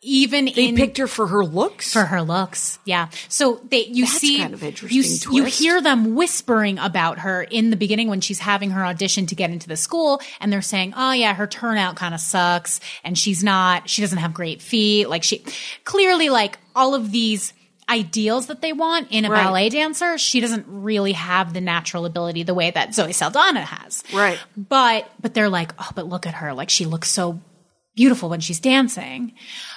even They in picked her for her looks? for her looks. Yeah. So they you That's see kind of interesting you s- you hear them whispering about her in the beginning when she's having her audition to get into the school and they're saying, "Oh yeah, her turnout kind of sucks and she's not she doesn't have great feet." Like she clearly like all of these ideals that they want in a Right. ballet dancer. She doesn't really have the natural ability the way that Zoe Saldana has. Right. But but they're like, oh, but look at her. Like she looks so beautiful when she's dancing.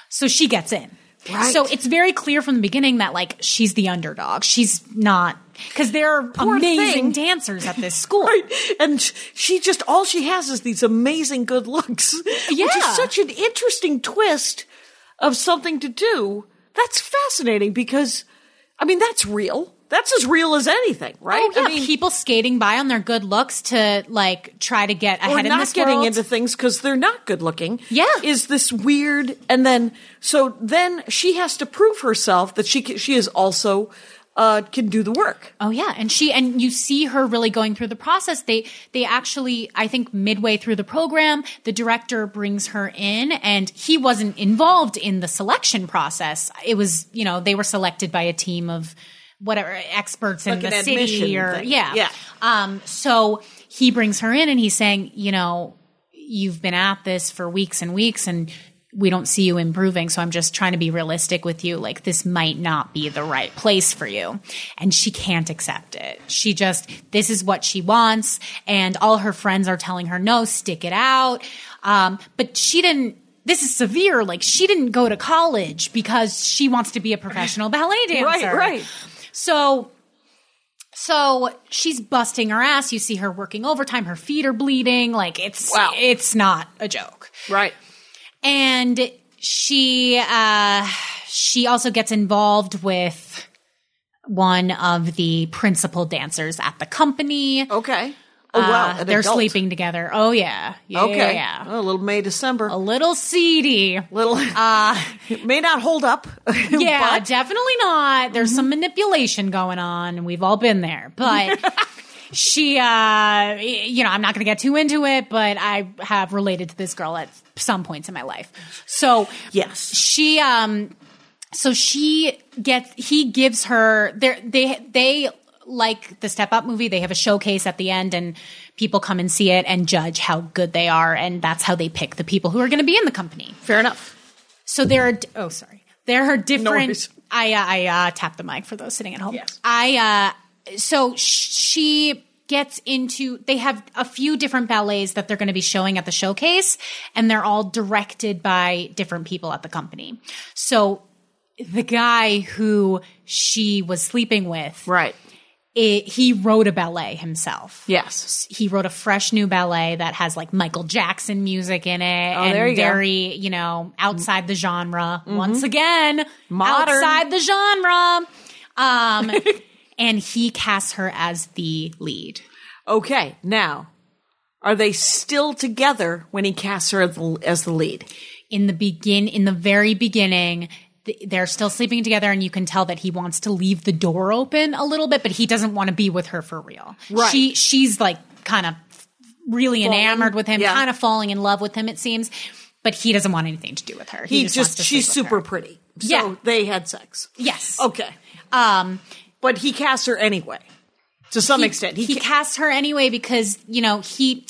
So she gets in. Right. So it's very clear from the beginning that like she's the underdog. She's not because there are Poor amazing thing. dancers at this school. Right. And she just, all she has is these amazing good looks. yeah. Which is such an interesting twist of something to do. That's fascinating because, I mean, that's real. That's as real as anything, right? Oh yeah, I mean, people skating by on their good looks to like try to get or ahead in not this getting world. into things because they're not good looking. Yeah. Is this weird? And then, so then she has to prove herself that she ca- she is also, uh, can do the work. Oh yeah, and she and you see her really going through the process. They they actually I think midway through the program, the director brings her in and he wasn't involved in the selection process. It was, you know, they were selected by a team of whatever experts in Like the city or thing. yeah. Yeah. Um so he brings her in and he's saying, you know, you've been at this for weeks and weeks and we don't see you improving. So I'm just trying to be realistic with you. Like this might not be the right place for you. And she can't accept it. She just, this is what she wants. And all her friends are telling her, no, stick it out. Um, but she didn't, this is severe. Like she didn't go to college because she wants to be a professional ballet dancer. Right, right. So so she's busting her ass. You see her working overtime. Her feet are bleeding. Like it's Wow. it's not a joke. Right. And she uh she also gets involved with one of the principal dancers at the company. Okay. Oh, wow. Uh, they're adult. sleeping together. Oh yeah. Yeah, Okay. Yeah. A little May December. A little seedy. little. it may not hold up. Yeah, but- definitely not. There's some manipulation going on, and we've all been there. But she, uh, you know, I'm not going to get too into it, but I have related to this girl at some points in my life. So Yes. she, um, so she gets, he gives her, they they, they, like the Step Up movie, they have a showcase at the end and people come and see it and judge how good they are. And that's how they pick the people who are going to be in the company. Fair enough. So there are oh sorry. There are different worries. I uh, I uh tap the mic for those sitting at home. Yes. I uh so she gets into they have a few different ballets that they're going to be showing at the showcase and they're all directed by different people at the company. So the guy who she was sleeping with, Right. It, he wrote a ballet himself Yes. he wrote a fresh new ballet that has like Michael Jackson music in it and Oh, there you go. very, you know, outside the genre. Once again, Mm-hmm. Modern. outside the genre. Um, and he casts her as the lead. Okay. Now, are they still together when he casts her as the, lead? In the begin, in the very beginning, they're still sleeping together, and you can tell that he wants to leave the door open a little bit, but he doesn't want to be with her for real. Right. She, she's like kind of really enamored with him, Yeah. kind of falling in love with him, it seems. But he doesn't want anything to do with her. He, wants just, to she's super her. pretty. So Yeah. they had sex. Yes. Okay. Um, But he casts her anyway. To some he, extent. he, ca- casts her anyway because you know he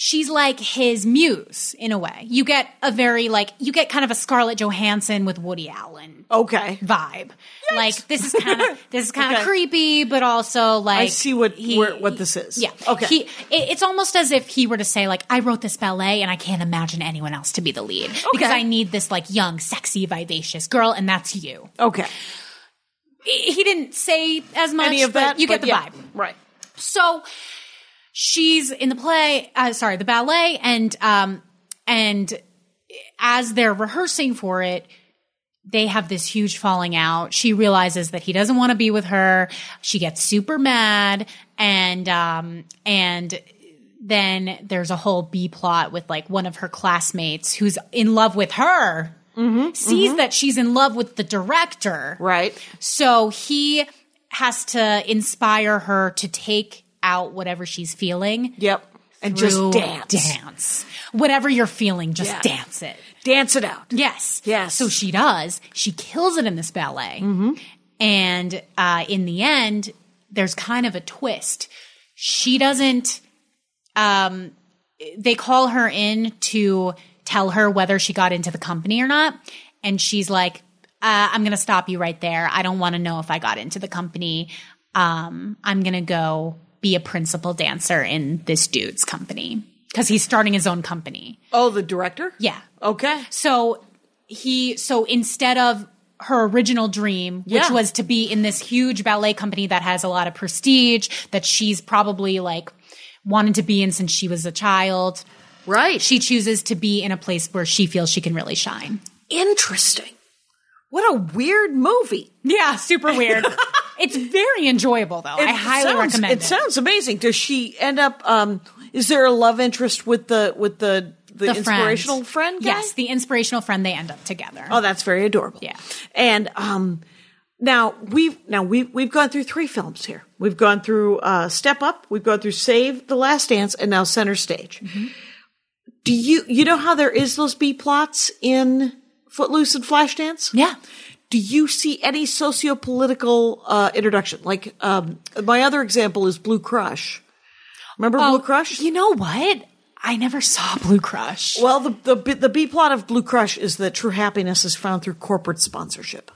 she's like his muse in a way you get a very like you get kind of a scarlett johansson with woody allen Okay. vibe like this is kind of this is kind of Okay. creepy but also like I see what where, what this is. yeah Okay. he, it, it's almost as if he were to say like i wrote this ballet and i can't imagine anyone else to be the lead because i need this like young sexy vivacious girl and that's you okay. he he didn't say as much Any of but that? you get the yeah. vibe Right. so she's in the play, uh, sorry, the ballet, and um, and as they're rehearsing for it, they have this huge falling out. She realizes that he doesn't want to be with her. She gets super mad, and um, and then there's a whole B plot with like one of her classmates who's in love with her. Sees that she's in love with the director. Right. So he has to inspire her to take out whatever she's feeling. Yep. And just dance. Dance. Whatever you're feeling, just Yeah. dance it. Dance it out. Yes. Yes. So she does. She kills it in this ballet. And uh, in the end, there's kind of a twist. She doesn't. Um, they call her in to tell her whether she got into the company or not, and she's like, uh, I'm going to stop you right there. I don't want to know if I got into the company. Um, I'm going to go be a principal dancer in this dude's company because he's starting his own company. Oh, the director? Yeah. Okay. So he, so instead of her original dream, which Yeah. was to be in this huge ballet company that has a lot of prestige, that she's probably like wanted to be in since she was a child, Right. she chooses to be in a place where she feels she can really shine. Interesting. What a weird movie. Yeah, super weird. it's very enjoyable though. I It highly sounds- recommend it. It sounds amazing. Does she end up? Um, is there a love interest with the with the the, The inspirational friend? guy? Yes, the inspirational friend. They end up together. Oh, that's very adorable. Yeah. And um, now we've now we've we've gone through three films here. We've gone through uh, Step Up. We've gone through Save the Last Dance, and now Center Stage. Mm-hmm. Do you you know how there is those B plots in Footloose and Flashdance? Yeah. Do you see any socio-political uh, introduction? Like um, my other example is Blue Crush. Remember Blue Crush? Oh, You know what? I never saw Blue Crush. Well, the, the the B plot of Blue Crush is that true happiness is found through corporate sponsorship.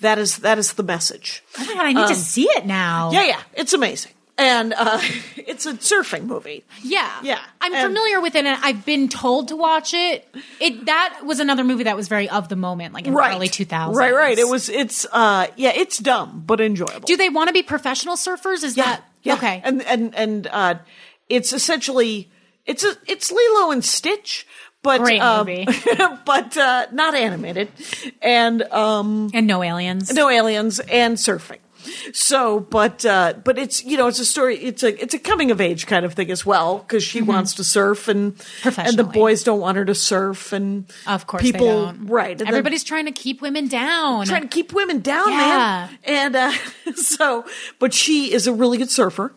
That is that is the message. oh my god, I need to see it now. Um, Yeah, yeah, it's amazing, and uh, it's a surfing movie. Yeah. Yeah, I'm and- familiar with it and I've been told to watch it. It that was another movie that was very of the moment, like in the early 2000s. Right, right. It was. It's. Uh, yeah, it's dumb but enjoyable. Do they want to be professional surfers? Is yeah, that yeah. okay? And and and uh, it's essentially it's a it's Lilo and Stitch. But, Great um, movie. but uh, not animated, and um, and no aliens. no aliens and surfing. So, but uh, but it's you know it's a story. It's a it's a coming of age kind of thing as well because she wants to surf and and the Mm-hmm. Boys don't want her to surf and Of course, people right. and then Everybody's trying to keep women down. trying to keep women down, Yeah. man. And uh, so, but she is a really good surfer,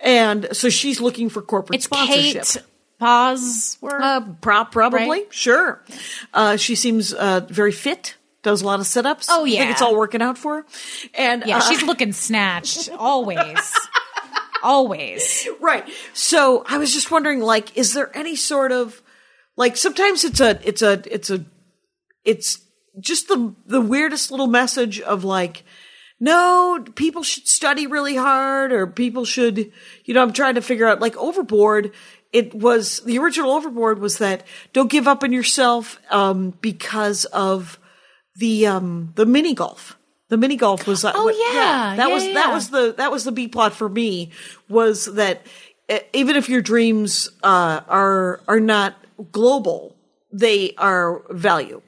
and so she's looking for corporate it's sponsorship. Kate Bosworth. Uh, pro- probably, Right? sure. Uh, she seems uh, very fit. Does a lot of sit-ups. Oh, I think yeah. it's all working out for her. And yeah, uh, she's looking snatched always. always. Right. So I was just wondering, like, is there any sort of like sometimes it's a it's a it's a it's just the the weirdest little message of like no people should study really hard or people should you know i'm trying to figure out like overboard it was the original overboard was that don't give up on yourself um because of the um the mini golf the mini golf was uh, Oh, what- yeah. that Yeah, was yeah, that was the that was the b plot for me was that even if your dreams uh are are not global they are value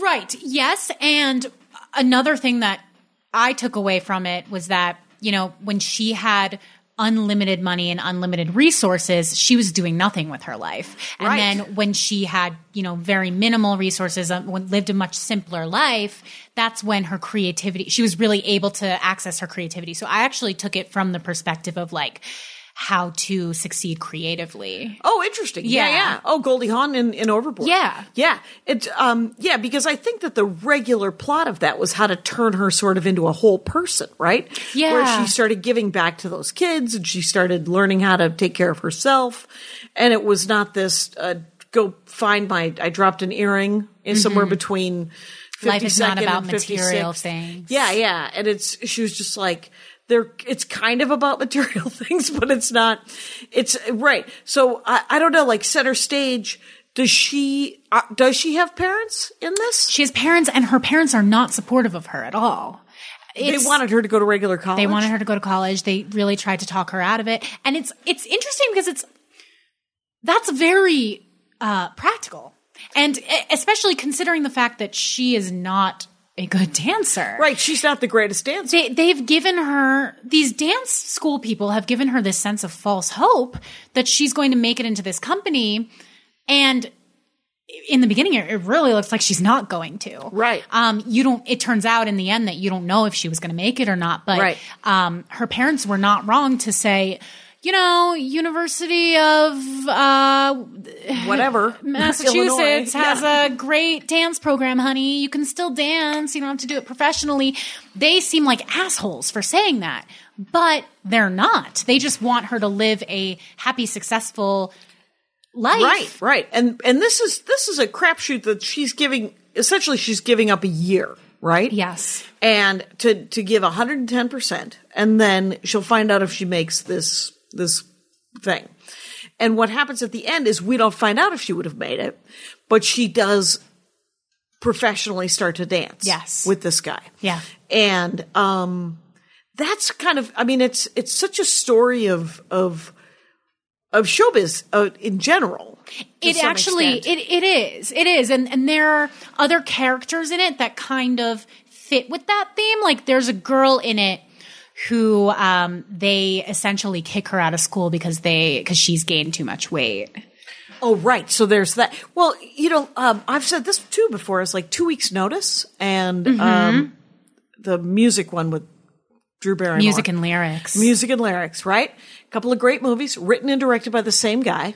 Right. Yes. And another thing that I took away from it was that, you know, when she had unlimited money and unlimited resources, she was doing nothing with her life. And Right. then when she had, you know, very minimal resources, um, lived a much simpler life, that's when her creativity, she was really able to access her creativity. So I actually took it from the perspective of like, how to succeed creatively. Oh, interesting. Yeah, Yeah. yeah. Oh, Goldie Hawn in, in Overboard. Yeah. Yeah. It um yeah, because I think that the regular plot of that was how to turn her sort of into a whole person, right? Yeah. Where she started giving back to those kids and she started learning how to take care of herself. And it was not this uh go find my I dropped an earring in somewhere between Mm-hmm. Life is not 52nd about material 56th. things. Yeah, yeah. And it's she was just like there it's kind of about material things, but it's not it's right. So I, I don't know, like center stage, does she uh, does she have parents in this? She has parents and her parents are not supportive of her at all. They wanted her to go to regular college. They wanted her to go to college. They really tried to talk her out of it. And it's it's interesting because it's that's very uh, practical, and especially considering the fact that she is not a good dancer. Right, she's not the greatest dancer. They, they've given her these dance school people have given her this sense of false hope that she's going to make it into this company, and in the beginning, it really looks like she's not going to. Right. Um, you don't. It turns out in the end that you don't know if she was going to make it or not. But Right. um, her parents were not wrong to say, you know, University of uh, Whatever. Massachusetts has Yeah. a great dance program, honey. You can still dance. You don't have to do it professionally. They seem like assholes for saying that, but they're not. They just want her to live a happy, successful life. Right, right. And and this is this is a crapshoot that she's giving essentially she's giving up a year, right? Yes. And to to give 110% and then she'll find out if she makes this this thing. And what happens at the end is we don't find out if she would have made it, but she does professionally start to dance Yes. with this guy. Yeah. And um that's kind of I mean it's it's such a story of of of showbiz uh, in general. it actually extent. it, it is it is and and there are other characters in it that kind of fit with that theme like there's a girl in it who um they essentially kick her out of school because they because she's gained too much weight Oh, right. So there's that. Well, you know, um, I've said this too before. It's like two weeks notice, and Mm-hmm. um, the music one with Drew Barrymore. music and lyrics music and lyrics. Right. A couple of great movies written and directed by the same guy,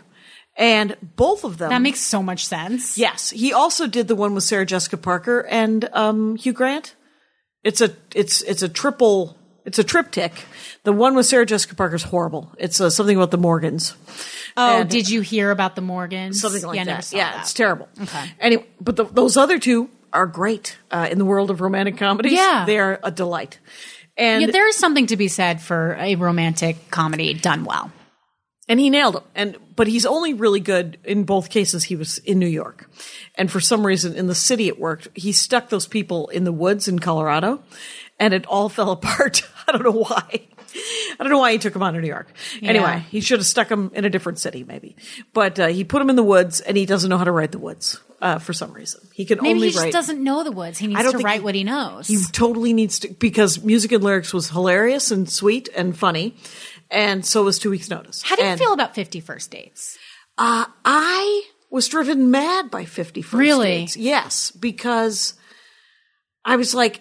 and both of them. that makes so much sense yes. He also did the one with Sarah Jessica Parker and um, Hugh Grant. It's a it's it's a triple. It's a triptych. The one with Sarah Jessica Parker is horrible. It's uh, something about the Morgans. oh And- did you hear about the morgans something like yeah, that. Yeah, that. it's terrible. Okay. Anyway, but the, those other two are great uh, in the world of romantic comedies. Yeah. they are a delight. And yeah, there is something to be said for a romantic comedy done well. and he nailed them. And but he's only really good in both cases. He was in New York, and for some reason in the city it worked. He stuck those people in the woods in Colorado, and it all fell apart. I don't know why. I don't know why he took him out of New York. Anyway, he should have stuck him in a different city, maybe. But uh, he put him in the woods, and he doesn't know how to write the woods uh, for some reason. He can Maybe only he just write. doesn't know the woods. He needs to write he- what he knows. He totally needs to because music and lyrics was hilarious and sweet and funny, and so was Two Weeks Notice. How do you And, feel about Fifty First Dates? Uh, I was driven mad by Fifty First Really? Dates. Yes, because I was like,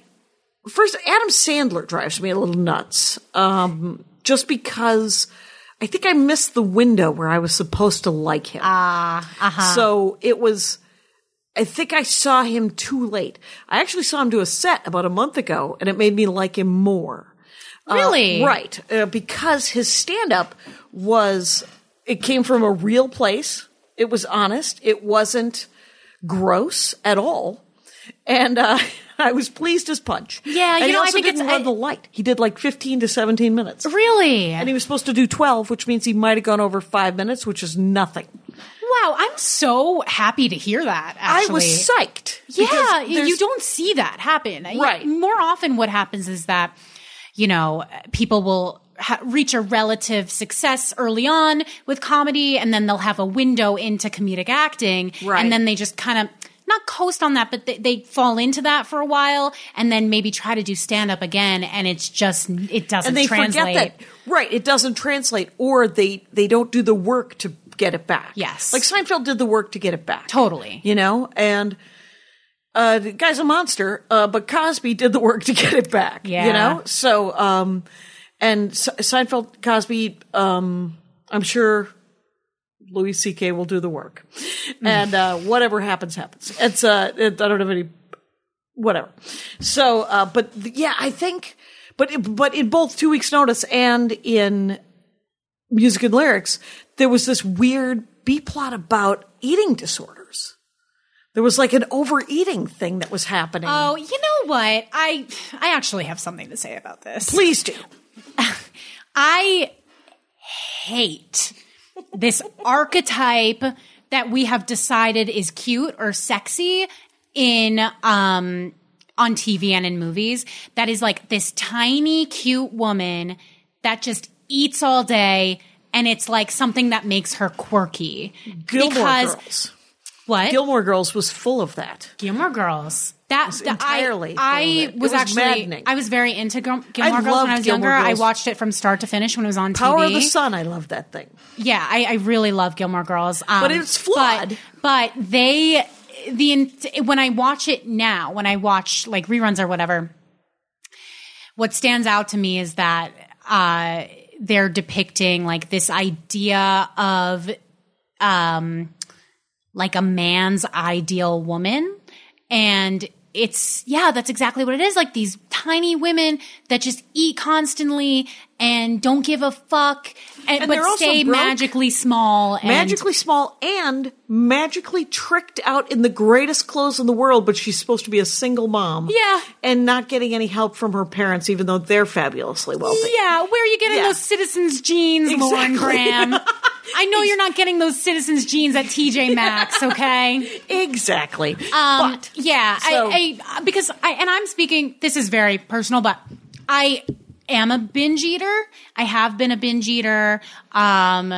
first Adam Sandler drives me a little nuts, um, just because. I think I missed the window where I was supposed to like him. Ah, uh-huh. So it was. I think I saw him too late. I actually saw him do a set about a month ago, and it made me like him more. Uh, Really? right. Uh, because his stand up was, it came from a real place. It was honest. It wasn't gross at all. And, uh, I was pleased as punch. Yeah, and you he know, I think didn't it's- run I- the light. He did like 15 to 17 minutes. Really? And he was supposed to do 12, which means he might have gone over five minutes, which is nothing. wow, I'm so happy to hear that. Actually, I was psyched. Yeah, you don't see that happen. Right. More often, what happens is that you know people will. Ha- reach a relative success early on with comedy, and then they'll have a window into comedic acting, Right. and then they just kind of not coast on that, but they, they fall into that for a while, and then maybe try to do stand up again, and it's just it doesn't and they translate. forget that right it doesn't translate or they they don't do the work to get it back Yes. like seinfeld did the work to get it back Totally. you know and uh the guy's a monster uh but cosby did the work to get it back Yeah. you know so um and seinfeld cosby um i'm sure louis ck will do the work and uh whatever happens happens it's uh it, i don't have any whatever. So, uh, but th- yeah, I think, but but in both two weeks notice and in music and lyrics, there was this weird B plot about eating disorders. There was like an overeating thing that was happening. Oh, you know what? I I actually have something to say about this. Please do. I hate this archetype that we have decided is cute or sexy in um on TV and in movies that is like this tiny cute woman that just eats all day and it's like something that makes her quirky Gilmore because Girls. What Gilmore Girls was full of that. Gilmore Girls. That, entirely I, I was, was actually maddening. I was very into Gil- Gilmore Girls when I was Gilmore younger. I watched it from start to finish when it was on Power TV. of the Sun, I love that thing. Yeah, I, I really love Gilmore Girls. Um, But it's flawed. But, but they the when I watch it now, when I watch like reruns or whatever, what stands out to me is that uh, they're depicting like this idea of um like a man's ideal woman. And it's yeah that's exactly what it is. Like these tiny women that just eat constantly and don't give a fuck, and, And but stay magically small. And magically small and magically tricked out in the greatest clothes in the world, but she's supposed to be a single mom. Yeah. And not getting any help from her parents, even though they're fabulously wealthy. Yeah, where are you getting Yeah. those citizens jeans, Lauren Graham? I know you're not getting those citizens jeans at TJ Maxx, okay? Exactly. Um, but yeah, so- I, I because I and I'm speaking. This is very personal, but I am a binge eater. I have been a binge eater um,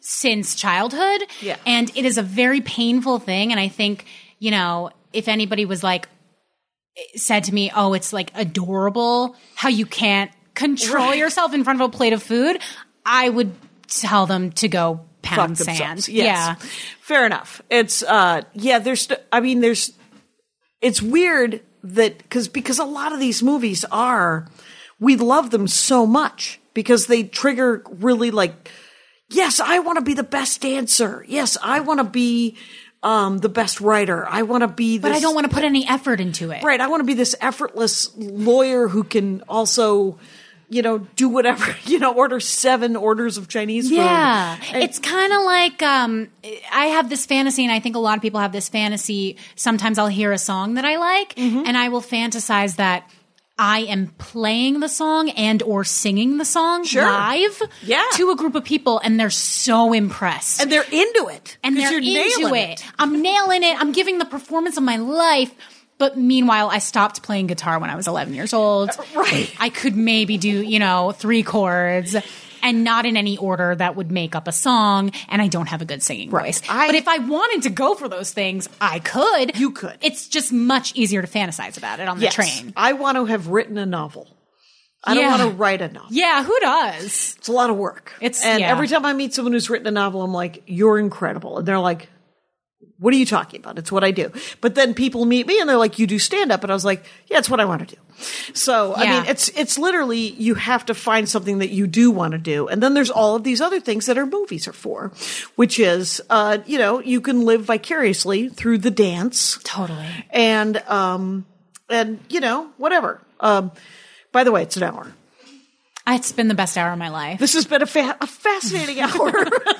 since childhood, Yeah. and it is a very painful thing. And I think you know if anybody was like said to me, "Oh, it's like adorable how you can't control Right. yourself in front of a plate of food," I would tell them to go pound sand. Yes. Yeah. Fair enough. It's uh yeah, there's I mean there's it's weird that cuz because a lot of these movies are we love them so much because they trigger really like yes, I want to be the best dancer. Yes, I want to be um the best writer. I want to be this But I don't want to put any effort into it. Right, I want to be this effortless lawyer who can also you know, do whatever, you know, order seven orders of Chinese food. Yeah. And- it's kind of like um, I have this fantasy, and I think a lot of people have this fantasy. Sometimes I'll hear a song that I like, Mm-hmm. and I will fantasize that. I am playing the song and or singing the song Sure. live Yeah. to a group of people and they're so impressed. and they're into it. And they're you're into nailing it. I'm nailing it. I'm giving the performance of my life. But meanwhile, I stopped playing guitar when I was 11 years old. Right. I could maybe do, you know, three chords and not in any order that would make up a song. And I don't have a good singing voice. I- but if I wanted to go for those things, I could. You could. It's just much easier to fantasize about it on the Yes. train. I want to have written a novel. I don't want to write a novel. Yeah, who does? It's a lot of work. It's- and yeah. every time I meet someone who's written a novel, I'm like, "You're incredible," and they're like, "What are you talking about?" It's what I do. But then people meet me and they're like, "You do stand up," and I was like, "Yeah, it's what I want to do." So I mean, it's it's literally you have to find something that you do want to do, and then there's all of these other things that our movies are for, which is, uh, you know, you can live vicariously through the dance Totally. and um and you know whatever um by the way it's an hour It's been the best hour of my life. this has been a, fa- a fascinating hour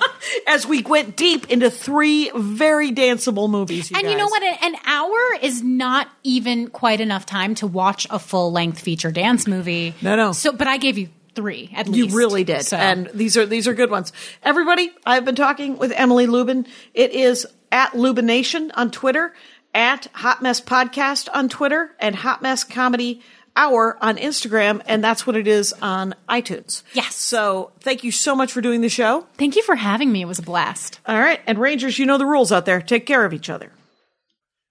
as we went deep into three very danceable movies you And you know what? An hour is not even quite enough time to watch a full length feature dance movie. No, no. So, but I gave you three at least. you really did So. and these are these are good ones everybody i've been talking with emily lubin it is at lubination on twitter at hot mess podcast on twitter and hot mess comedy hour on instagram and that's what it is on itunes Yes. so thank you so much for doing the show thank you for having me. It was a blast. All right. And Rangers, you know the rules out there. Take care of each other.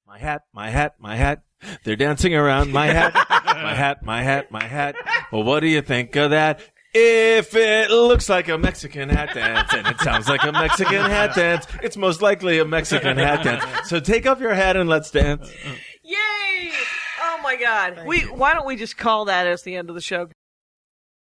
My hat, my hat, my hat. They're dancing around my hat, my hat, my hat, my hat. Well, what do you think of that? If it looks like a Mexican hat dance and it sounds like a Mexican hat dance, it's most likely a Mexican hat dance. So take off your hat and let's dance. Yay! Oh my God. We why don't we just call that as the end of the show?